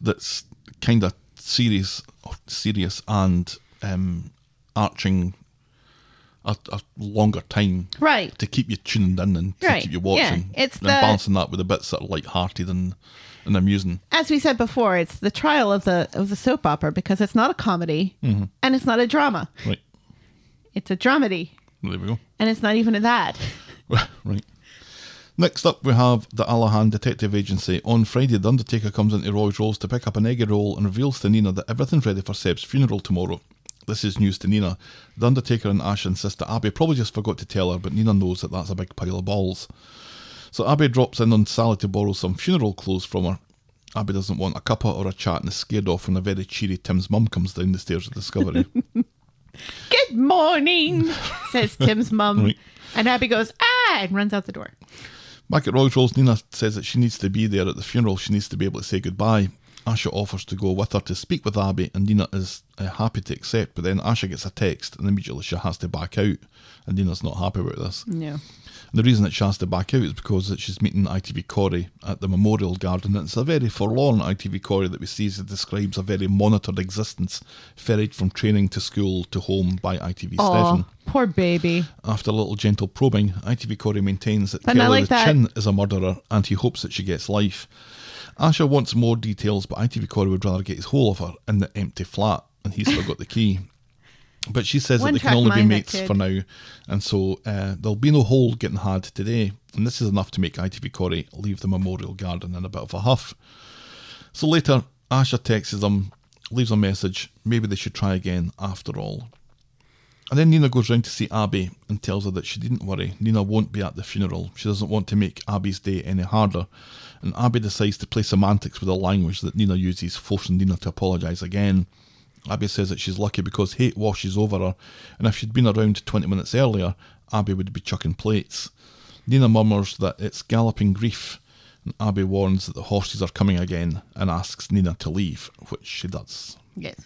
that's kind of serious, serious and um, arching a, a longer time Right. to keep you tuned in and to Right. keep you watching Yeah. It's and the- balancing that with the bits that are light-hearted and, and amusing. As we said before, it's the trial of the of the soap opera because it's not a comedy mm-hmm. and it's not a drama. Right. It's a dramedy. There we go. And it's not even a that. (laughs) right. Next up, we have the Alahan Detective Agency. On Friday, The Undertaker comes into Roy's Rolls to pick up an eggy roll and reveals to Nina that everything's ready for Seb's funeral tomorrow. This is news to Nina. The Undertaker and Ash insist that Abby probably just forgot to tell her, but Nina knows that that's a big pile of balls. So Abby drops in on Sally to borrow some funeral clothes from her. Abby doesn't want a cuppa or a chat and is scared off when a very cheery Tim's mum comes down the stairs of Discovery. (laughs) Good morning, says Tim's mum. Right. And Abby goes, ah, and runs out the door. Back at Roy's Rolls, Nina says that she needs to be there at the funeral. She needs to be able to say goodbye. Asha offers to go with her to speak with Abby, and Nina is uh, happy to accept. But then Asha gets a text, and immediately she has to back out. And Nina's not happy about this. No. And the reason that she has to back out is because that she's meeting ITV Corey at the Memorial Garden. And it's a very forlorn ITV Corey that we see as it describes a very monitored existence, ferried from training to school to home by ITV. Oh, poor baby. After a little gentle probing, ITV Corey maintains that Kelly like the that. Chin is a murderer and he hopes that she gets life. Asha wants more details, but ITV Corey would rather get his hold of her in the empty flat, and he's still got the key. But she says One that they can only be mates for now, and so uh, there'll be no hold getting had today. And this is enough to make ITV Corey leave the Memorial Garden in a bit of a huff. So later, Asha texts them, leaves a message. Maybe they should try again after all. And then Nina goes round to see Abby and tells her that she didn't worry. Nina won't be at the funeral. She doesn't want to make Abby's day any harder. And Abby decides to play semantics with the language that Nina uses, forcing Nina to apologise again. Abby says that she's lucky because hate washes over her, and if she'd been around 20 minutes earlier, Abby would be chucking plates. Nina murmurs that it's galloping grief, and Abby warns that the horses are coming again and asks Nina to leave, which she does. Yes.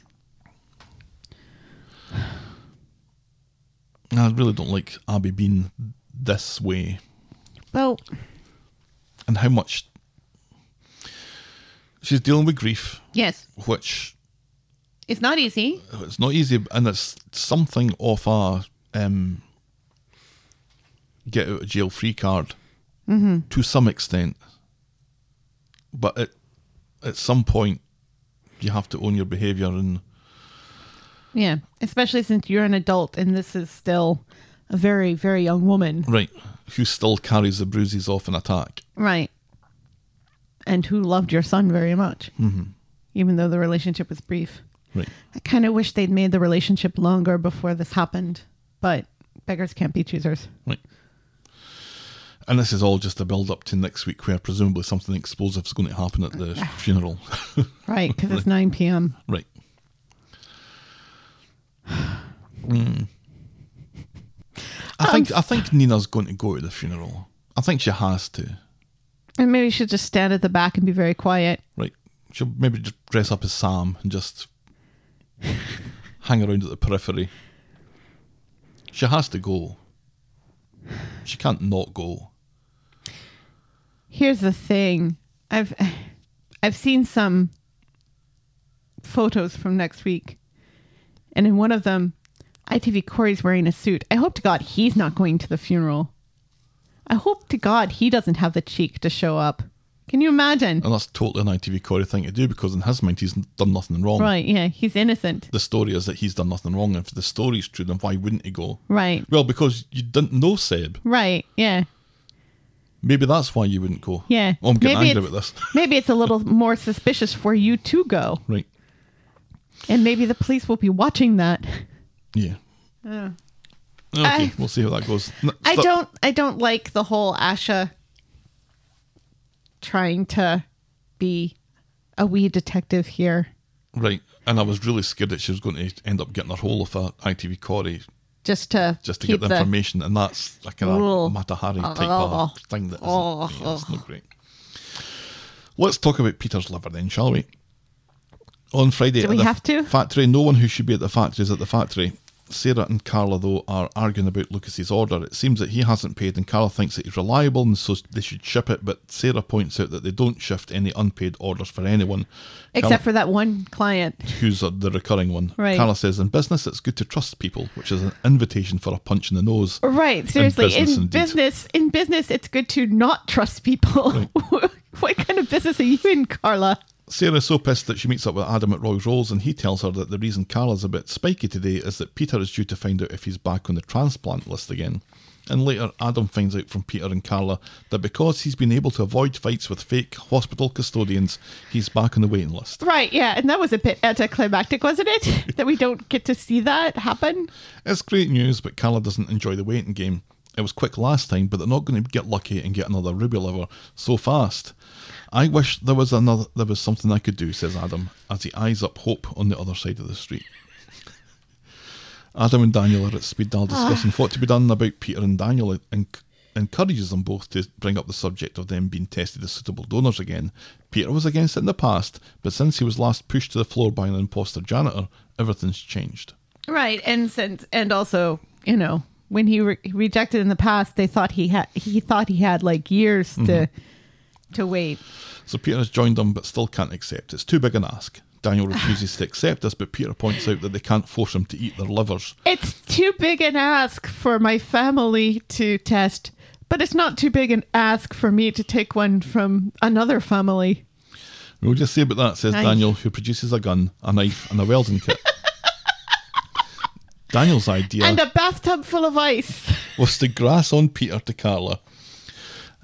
I really don't like Abby being this way Well, and how much she's dealing with grief, yes. which It's not easy. it's not easy, and it's something of a um, get out of jail free card to some extent. But at at some point, you have to own your behaviour, and Yeah. Especially since you're an adult and this is still a very, very young woman. right, who still carries the bruises off an attack. Right. And who loved your son very much. Mm-hmm. Even though the relationship was brief. Right. I kind of wish they'd made the relationship longer before this happened. But beggars can't be choosers. Right. And this is all just a build up to next week where presumably something explosive is going to happen at the (laughs) funeral. Right. Because it's (laughs) 9 p.m. right. (sighs) Mm. I think I think Nina's going to go to the funeral. I think she has to. And maybe should just stand at the back and be very quiet. Right. She'll maybe just dress up as Sam and just (laughs) hang around at the periphery. She has to go. She can't not go. Here's the thing. I've (sighs) I've seen some photos from next week. And in one of them, ITV Corey's wearing a suit. I hope to God he's not going to the funeral. I hope to God he doesn't have the cheek to show up. Can you imagine? And that's totally an ITV Corey thing to do because in his mind he's done nothing wrong. Right, yeah, he's innocent. The story is that he's done nothing wrong. If the story's true, then why wouldn't he go? Right. Well, because you didn't know Seb. Right, yeah. Maybe that's why you wouldn't go. Yeah. Oh, I'm getting Maybe angry about this. (laughs) Maybe it's a little more suspicious for you to go. right. And maybe the police will be watching that. Yeah. Uh. Okay, I- we'll see how that goes. N- I don't I don't like the whole Asha trying to be a wee detective here. Right. And I was really scared that she was going to end up getting her hold of a ITV Corey Just to just to get the, information, and that's like a kind Ugh. of Mata Hari type Oh. of thing that isn't, Oh. yeah, not great. Let's talk about Peter's liver then, shall we? On Friday, Do we the have to? factory, no one who should be at the factory is at the factory. Sarah and Carla, though, are arguing about Lucas's order. It seems that he hasn't paid, and Carla thinks that he's reliable, and so they should ship it. But Sarah points out that they don't shift any unpaid orders for anyone, except for that one client. who's the recurring one. Right. Carla says, "In business, it's good to trust people," which is an invitation for a punch in the nose. Right, seriously. business in business in business it's good to not trust people. (laughs) what kind of business are you in, Carla? Sarah's so pissed that she meets up with Adam at Roy's Rolls and he tells her that the reason Carla's a bit spiky today is that Peter is due to find out if he's back on the transplant list again. And later, Adam finds out from Peter and Carla that because he's been able to avoid fights with fake hospital custodians, he's back on the waiting list. Right, yeah, and that was a bit anticlimactic, wasn't it? (laughs) that we don't get to see that happen. It's great news, but Carla doesn't enjoy the waiting game. It was quick last time, but they're not going to get lucky and get another ruby liver so fast. I wish there was another there was something I could do, says Adam, as he eyes up hope on the other side of the street. Adam and Daniel are at Speed Daal ah. discussing what to be done about Peter and Daniel and encourages them both to bring up the subject of them being tested as suitable donors again. Peter was against it in the past, but since he was last pushed to the floor by an imposter janitor, everything's changed. Right, and since and also, you know, when he re- rejected in the past, they thought he had he thought he had like years to mm-hmm. To wait. So Peter has joined them but still can't accept. It's too big an ask. Daniel refuses to accept this, but Peter points out that they can't force him to eat their livers. It's too big an ask for my family to test, but it's not too big an ask for me to take one from another family. We'll just say about that, says Aye. Daniel, who produces a gun, a knife, and a welding kit. (laughs) Daniel's idea And a bathtub full of ice. was to grass on Peter to Carla.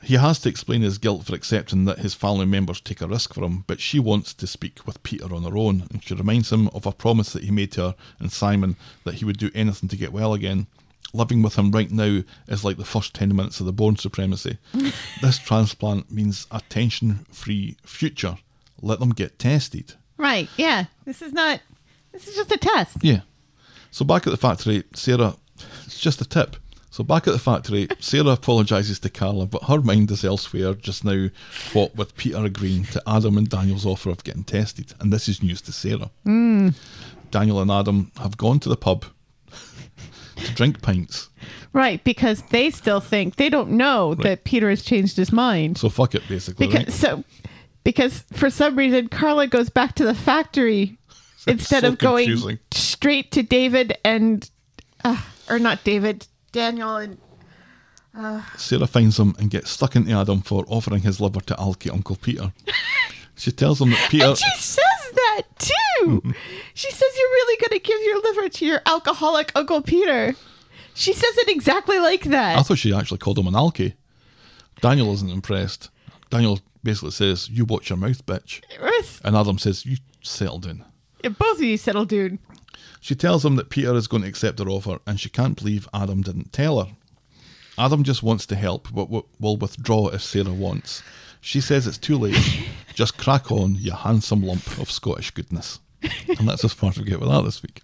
He has to explain his guilt for accepting that his family members take a risk for him, but she wants to speak with Peter on her own, and she reminds him of a promise that he made to her and Simon that he would do anything to get well again. Living with him right now is like the first 10 minutes of the Bourne Supremacy. (laughs) this transplant means a tension free future. Let them get tested. Right. Yeah. This is not. This is just a test. Yeah. So back at the factory, Sarah, it's just a tip. So back at the factory, Sarah apologises to Carla, but her mind is elsewhere just now, what with Peter agreeing to Adam and Daniel's offer of getting tested. And this is news to Sarah. Daniel and Adam have gone to the pub to drink pints. Right. Because they still think they don't know that Peter has changed his mind. So fuck it, basically. because right? so because for some reason Carla goes back to the factory (laughs) instead so of going straight to David and uh, or not David Daniel and uh, Sarah finds him and gets stuck into Adam for offering his liver to alky Uncle Peter. she tells him that (laughs) Peter. and she says that too. (laughs) she says you're really going to give your liver to your alcoholic Uncle Peter. She says it exactly like that. I thought she actually called him an alky. Daniel isn't impressed. Daniel basically says, You watch your mouth, bitch. It And Adam says, You settle down. both of you settle down. She tells him that Peter is going to accept her offer and she can't believe Adam didn't tell her. Adam just wants to help but will withdraw if Sarah wants. She says it's too late. (laughs) just crack on, you handsome lump of Scottish goodness. And that's as far as we get with that this week.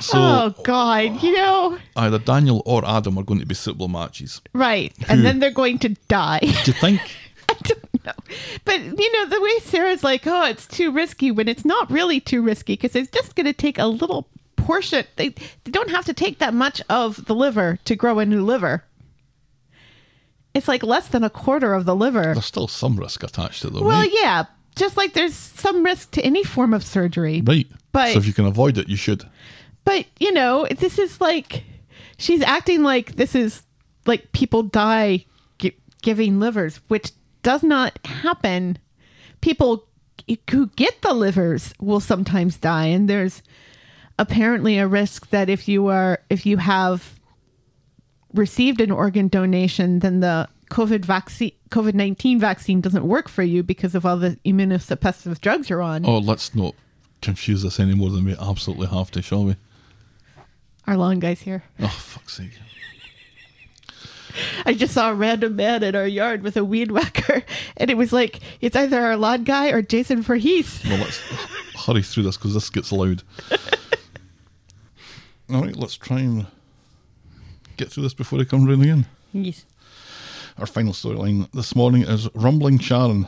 So oh God, you know, either Daniel or Adam are going to be suitable matches. right? And then they're going to die. Do you think? (laughs) I don't But you know, the way Sarah's like, oh, it's too risky when it's not really too risky because it's just going to take a little portion. They, they don't have to take that much of the liver to grow a new liver. It's like less than a quarter of the liver. There's still some risk attached to it, though, Well, right? yeah, just like there's some risk to any form of surgery. Right. But- so if you can avoid it, you should. But, you know, this is like, she's acting like this is like people die gi- giving livers, which does not happen. People who get the livers will sometimes die. And there's apparently a risk that if you are, if you have received an organ donation, then the COVID vaccine, COVID 19 vaccine doesn't work for you because of all the immunosuppressive drugs you're on. Oh, let's not confuse this any more than we absolutely have to, shall we? Our lawn guy's here. Oh, fuck's sake. (laughs) I just saw a random man in our yard with a weed whacker, (laughs) and it was like it's either our lawn guy or Jason Voorhees. Well, let's (laughs) hurry through this because this gets loud. All right, let's try and get through this before he comes round again. Yes. Our final storyline this morning is Rumbling Sharon.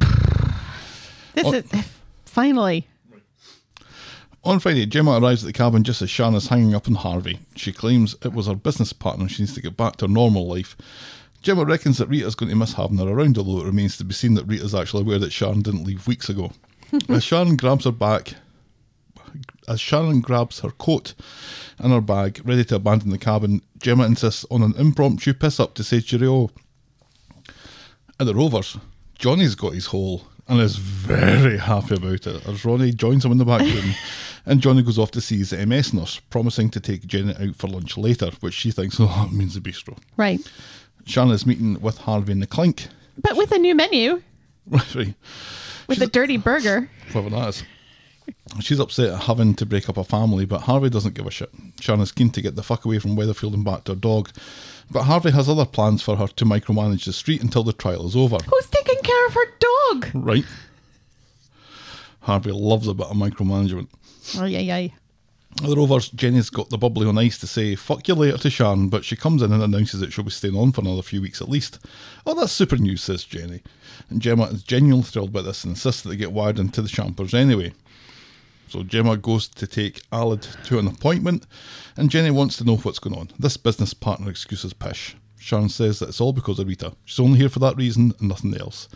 (sighs) This Oh. is (sighs) finally. On Friday, Gemma arrives at the cabin just as Sharon is hanging up on Harvey. She claims it was her business partner and she needs to get back to her normal life. Gemma reckons that Rita's going to miss having her around, although it remains to be seen that Rita's actually aware that Sharon didn't leave weeks ago. (laughs) as Sharon grabs her back, as Sharon grabs her coat and her bag, ready to abandon the cabin, Gemma insists on an impromptu piss up to say cheerio. At the Rovers, Johnny's got his hole and is very happy about it as Ronnie joins him in the back room (laughs) and Johnny goes off to see his MS nurse, promising to take Jenny out for lunch later, which she thinks, (laughs) oh, that means the bistro. Right. Shannon is meeting with Harvey in the clink. But with a new menu, (laughs) Right, with a dirty burger. Whatever that is. She's upset at having to break up a family, but Harvey doesn't give a shit. Shannon's keen to get the fuck away from Weatherfield and back to her dog. But Harvey has other plans for her to micromanage the street until the trial is over. Who's taking care of her dog? Right? Harvey loves a bit of micromanagement. Oh, yeah, yeah. The Rovers, Jenny's got the bubbly on ice to say fuck you later to Sharon, but she comes in and announces that she'll be staying on for another few weeks at least. Oh, that's super news, says Jenny. And Gemma is genuinely thrilled by this and insists that they get wired into the Champers anyway. So Gemma goes to take Aled to an appointment, and Jenny wants to know what's going on. This business partner excuse is pish. Sharon says that it's all because of Rita. She's only here for that reason and nothing else.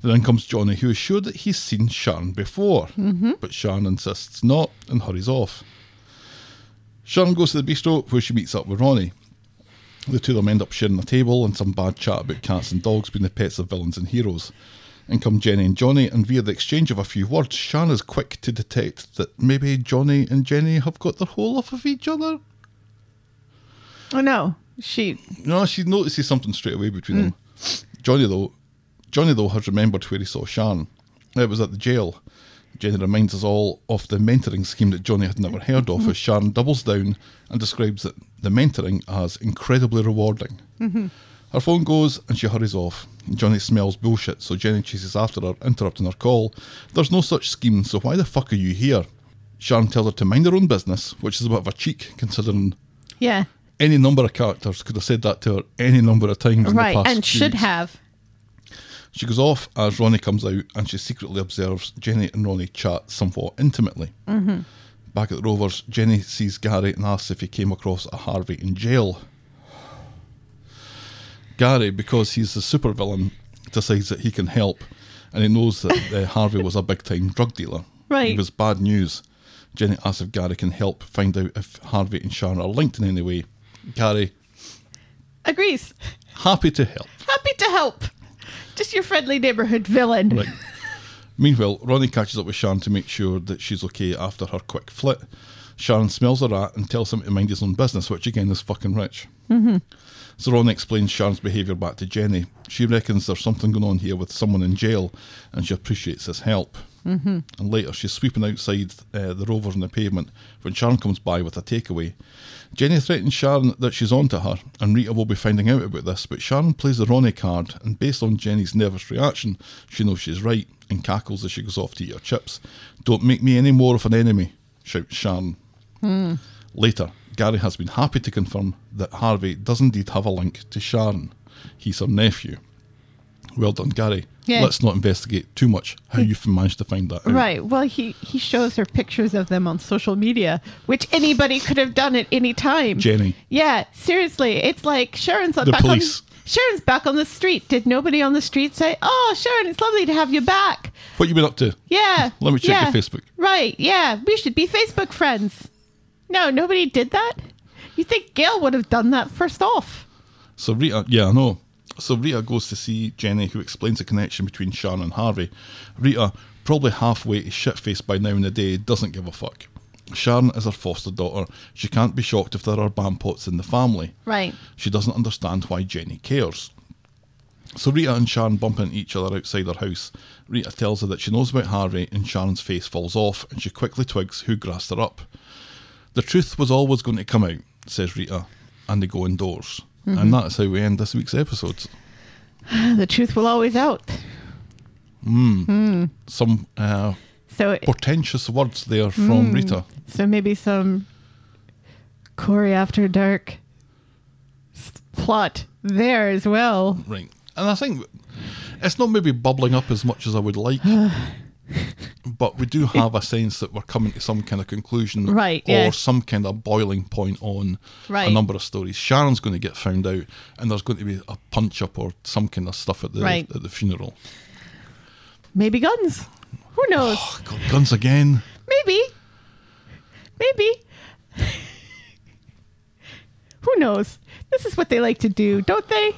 Then in comes Johnny, who is sure that he's seen Sharon before, mm-hmm. but Sharon insists not and hurries off. Sharon goes to the bistro where she meets up with Ronnie. The two of them end up sharing a table and some bad chat about cats and dogs being the pets of villains and heroes. In come Jenny and Johnny, and via the exchange of a few words, Sharon is quick to detect that maybe Johnny and Jenny have got their hole off of each other. Oh, no. She No, she notices something straight away between hmm. them. Johnny though, Johnny though has remembered where he saw Sharon. It was at the jail. Jenny reminds us all of the mentoring scheme that Johnny had never heard of, mm-hmm. as Sharon doubles down and describes that the mentoring as incredibly rewarding. Mm-hmm. Her phone goes and she hurries off. Johnny smells bullshit, so Jenny chases after her, interrupting her call. There's no such scheme, so why the fuck are you here? Sharon tells her to mind her own business, which is a bit of a cheek considering yeah. any number of characters could have said that to her any number of times in the past And should weeks. have. She goes off as Ronnie comes out and she secretly observes Jenny and Ronnie chat somewhat intimately. Mm-hmm. Back at the Rovers, Jenny sees Gary and asks if he came across a Harvey in jail. Gary, because he's the supervillain, decides that he can help and he knows that uh, Harvey was a big time drug dealer. Right. He was bad news. Jenny asks if Gary can help find out if Harvey and Sharon are linked in any way. Gary, Agrees. happy to help. Happy to help. Just your friendly neighborhood villain. Right. Meanwhile, Ronnie catches up with Sharon to make sure that she's okay after her quick flit. Sharon smells a rat and tells him to mind his own business, which again is fucking rich. Mm-hmm. So Ronnie explains Sharon's behaviour back to Jenny. She reckons there's something going on here with someone in jail and she appreciates his help. Mm-hmm. And later, she's sweeping outside uh, the rovers on the pavement when Sharon comes by with a takeaway. Jenny threatens Sharon that she's on to her, and Rita will be finding out about this, but Sharon plays the Ronnie card, and based on Jenny's nervous reaction, she knows she's right and cackles as she goes off to eat her chips. Don't make me any more of an enemy, shouts Sharon. Later, Gary has been happy to confirm that Harvey does indeed have a link to Sharon. He's her nephew. Well done, Gary. Yeah. Let's not investigate too much how you've managed to find that out. Right. Well, he he shows her pictures of them on social media, which anybody could have done at any time. Jenny. Yeah, seriously, it's like Sharon's The back police. on. Sharon's back on the street. Did nobody on the street say, "Oh, Sharon, it's lovely to have you back"? What you been up to? Yeah. (laughs) Let me check yeah. your Facebook. Right. Yeah, we should be Facebook friends. No, nobody did that. You think Gail would have done that first off? So Rita, yeah, I know. So Rita goes to see Jenny, who explains the connection between Sharon and Harvey. Rita, probably halfway to shit faced by now in the day, doesn't give a fuck. Sharon is her foster daughter. She can't be shocked if there are bampots in the family. Right. She doesn't understand why Jenny cares. So Rita and Sharon bump into each other outside her house. Rita tells her that she knows about Harvey, and Sharon's face falls off, and she quickly twigs who grassed her up. The truth was always going to come out, says Rita, and they go indoors. And mm-hmm. that is how we end this week's episode. (sighs) The truth will always out. Hmm. Hmm. Some uh, So it, portentous words there from hmm. Rita. So maybe some Corrie After Dark plot there as well. Right. And I think it's not maybe bubbling up as much as I would like, (sighs) (sighs) but we do have a sense that we're coming to some kind of conclusion Right, or yeah. some kind of boiling point on a number of stories. Sharon's going to get found out, and there's going to be a punch up or some kind of stuff at the, Right. at the funeral. Maybe guns. Who knows? Oh, God, guns again. Maybe. Maybe. (laughs) Who knows? This is what they like to do, don't they?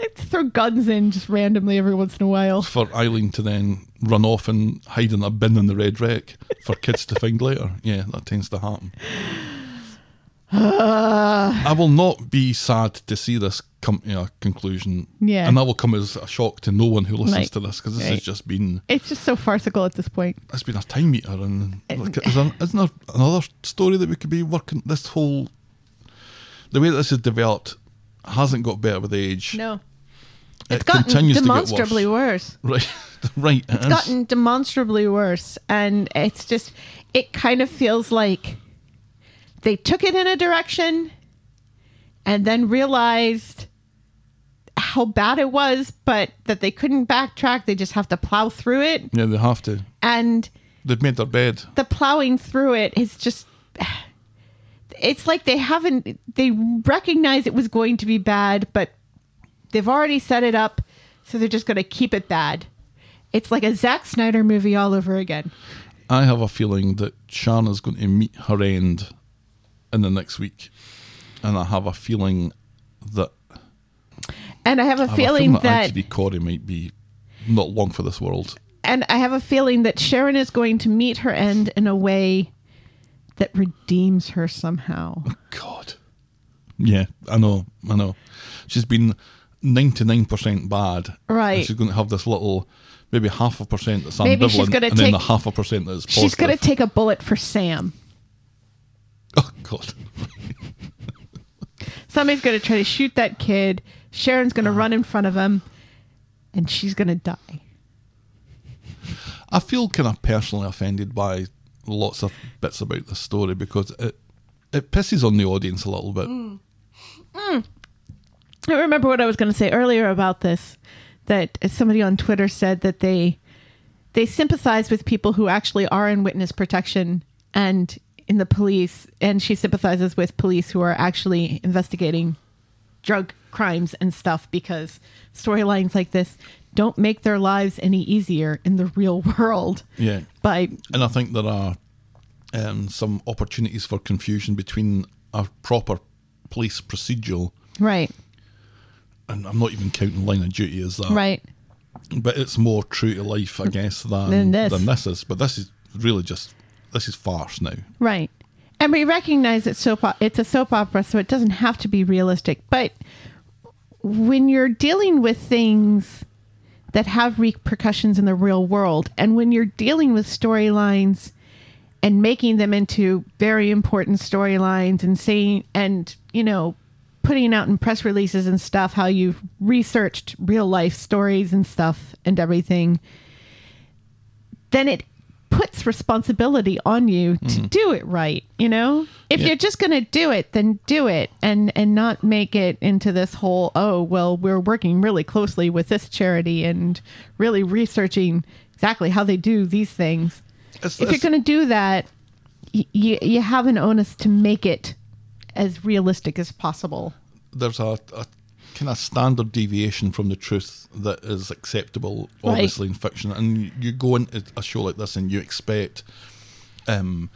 They throw guns in just randomly every once in a while. For Eileen to then run off and hide in a bin in the Red Rec for kids to find later. Yeah, that tends to happen. (sighs) I will not be sad to see this come to a conclusion. Yeah. And that will come as a shock to no one who listens Right. to this because this Right. has just been It's just so farcical at this point. it's been a time meter and like, is there, isn't there another story that we could be working this whole the way that this has developed hasn't got better with age. No. it It's gotten continues get worse. demonstrably worse. Right, (laughs) right. It's is. gotten demonstrably worse. And it's just, it kind of feels like they took it in a direction and then realized how bad it was, but that they couldn't backtrack. They just have to plow through it. yeah, they have to. And They've made their bed. the plowing through it is just. It's like they haven't, they recognize it was going to be bad, but they've already set it up, so they're just going to keep it bad. It's like a Zack Snyder movie all over again. I have a feeling that Shana's going to meet her end in the next week, and I have a feeling that And I have a I have feeling a feeling that, Corey might be not long for this world. and I have a feeling that Sharon is going to meet her end in a way that redeems her somehow. Oh, God, Yeah, I know, I know. She's been ninety nine percent bad. Right. She's going to have this little, maybe half a percent that's Maybe she's gonna and then take- the half a percent that's positive. She's going to take a bullet for Sam. Oh God. (laughs) Somebody's going to try to shoot that kid. Sharon's going to ah. run in front of him, and she's going to die. I feel kind of personally offended by lots of bits about this story because it it pisses on the audience a little bit. Mm. Mm. I remember what I was going to say earlier about this. That somebody on Twitter said that they they sympathize with people who actually are in witness protection and in the police, and she sympathizes with police who are actually investigating drug crimes and stuff because storylines like this don't make their lives any easier in the real (laughs) world. Yeah. By And I think there are um, some opportunities for confusion between a proper police procedural, right, and I'm not even counting line of duty as that. right, But it's more true to life, I guess, than Than this. than this is. But this is really just this is farce now. Right. And we recognize that soap it's a soap opera, so it doesn't have to be realistic. But when you're dealing with things that have repercussions in the real world, and when you're dealing with storylines and making them into very important storylines and saying and you know putting out in press releases and stuff how you've researched real life stories and stuff and everything then it puts responsibility on you to mm-hmm. do it right you know? If Yeah. you're just going to do it then do it and and not make it into this whole oh well we're working really closely with this charity and really researching exactly how they do these things. It's- if you're going to do that y- you you have an onus to make it as realistic as possible. There's a, a kind of standard deviation from the truth that is acceptable, Right. obviously in fiction. And you, go into a show like this and you expect um,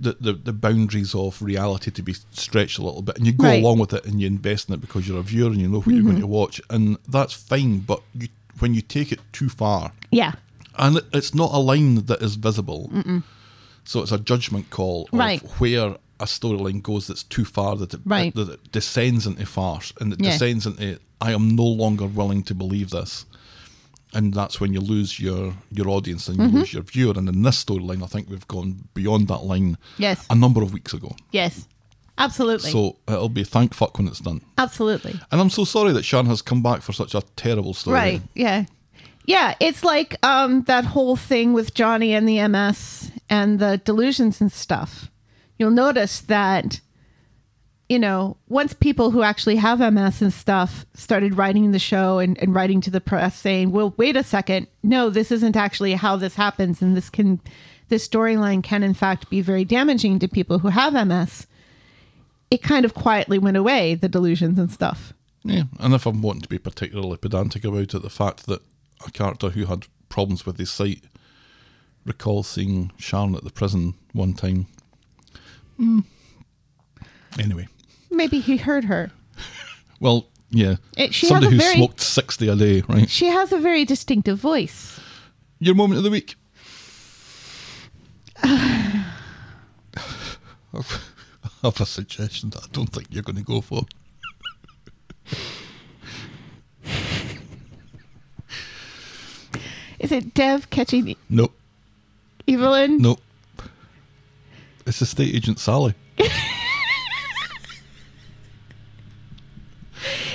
the, the the boundaries of reality to be stretched a little bit, and you go Right. Mm-hmm. along with it and you invest in it because you're a viewer and you know what you're going to watch, and that's fine. But you, when you take it too far, yeah and it- it's not a line that is visible. So it's a judgment call of Right. where a storyline goes that's too far that it, Right. that it descends into farce and it Yeah. descends into I am no longer willing to believe this. And that's when you lose your your audience and you Mm-hmm. lose your viewer. And in this storyline, I think we've gone beyond that line Yes. a number of weeks ago. yes absolutely So it'll be thank fuck when it's done. absolutely And I'm so sorry that Sharon has come back for such a terrible story. Right. Yeah. Yeah. It's like um, that whole thing with Johnny and the MS and the delusions and stuff. You'll notice that, you know, once people who actually have MS and stuff started writing the show and, and writing to the press saying, well, wait a second. No, this isn't actually how this happens. And this can, this storyline can, in fact, be very damaging to people who have MS. It kind of quietly went away, the delusions and stuff. Yeah, and if I'm wanting to be particularly pedantic about it, the fact that a character who had problems with his sight recalls seeing Sharon at the prison one time. Hmm. Anyway, Maybe he heard her. well, yeah, It- she somebody who very- smoked sixty a day, right? She has a very distinctive voice. Your moment of the week. (sighs) I have a suggestion that I don't think you're going to go for. Is it Dev catching me? Nope, Evelyn? nope. It's the state agent Sally. (laughs)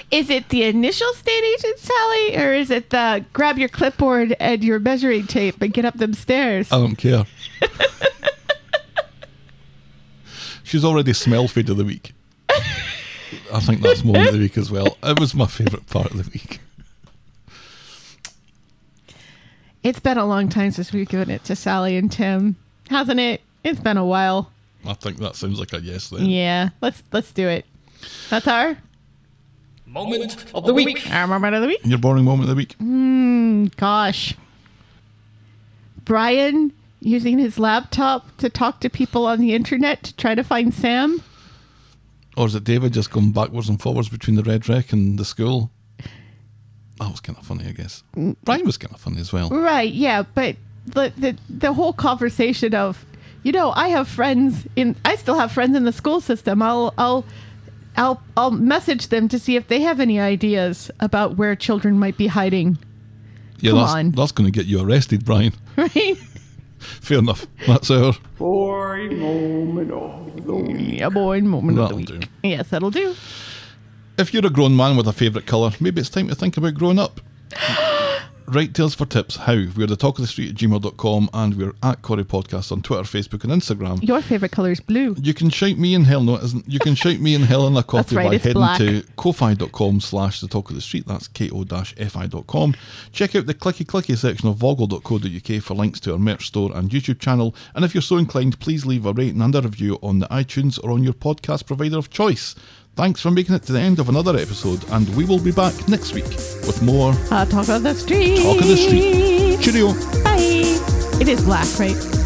Is it the initial state agent Sally, or is it the grab your clipboard and your measuring tape and get up them stairs? I don't care. (laughs) She's already smell feed of the week. I think that's more of the week as well. It was my favourite part of the week. It's been a long time since we've given it to Sally and Tim, hasn't it? It's been a while. I think that sounds like a yes then. Yeah, let's let's do it. That's our Moment of the week. our moment of the week. Your boring moment of the week. Hmm, gosh, Brian using his laptop to talk to people on the internet to try to find Sam. Or is it David just going backwards and forwards between the Red Rec and the school? That was kind of funny, I guess. Mm. Brian was kind of funny as well. Right, yeah, but the, the the whole conversation of, you know, I have friends in I still have friends in the school system. I'll I'll I'll I'll message them to see if they have any ideas about where children might be hiding. Yeah, Come that's, on. that's going to get you arrested, Brian. (laughs) Right? (laughs) Fair enough. That's our. Boy moment of the week. Yeah, boy moment of the week. do. Yes, that'll do. If you're a grown man with a favourite colour, maybe it's time to think about growing up. (gasps) (laughs) Write us for tips. How? We're the talk of the street at gmail.com and we're at Corrie Podcast on Twitter, Facebook, and Instagram. Your favorite color is blue. You can shout me in hell, no, it isn't. You can shout me in hell in a (laughs) coffee right, by heading black. to ko-fi.com slash the talk of the street. That's ko-fi.com. Check out the clicky clicky section of voggle.co.uk for links to our merch store and YouTube channel. And if you're so inclined, please leave a rating and a review on the iTunes or on your podcast provider of choice. Thanks for making it to the end of another episode, and we will be back next week with more Uh, talk of the street. Talk of the Street. Cheerio. Bye. It is black, right?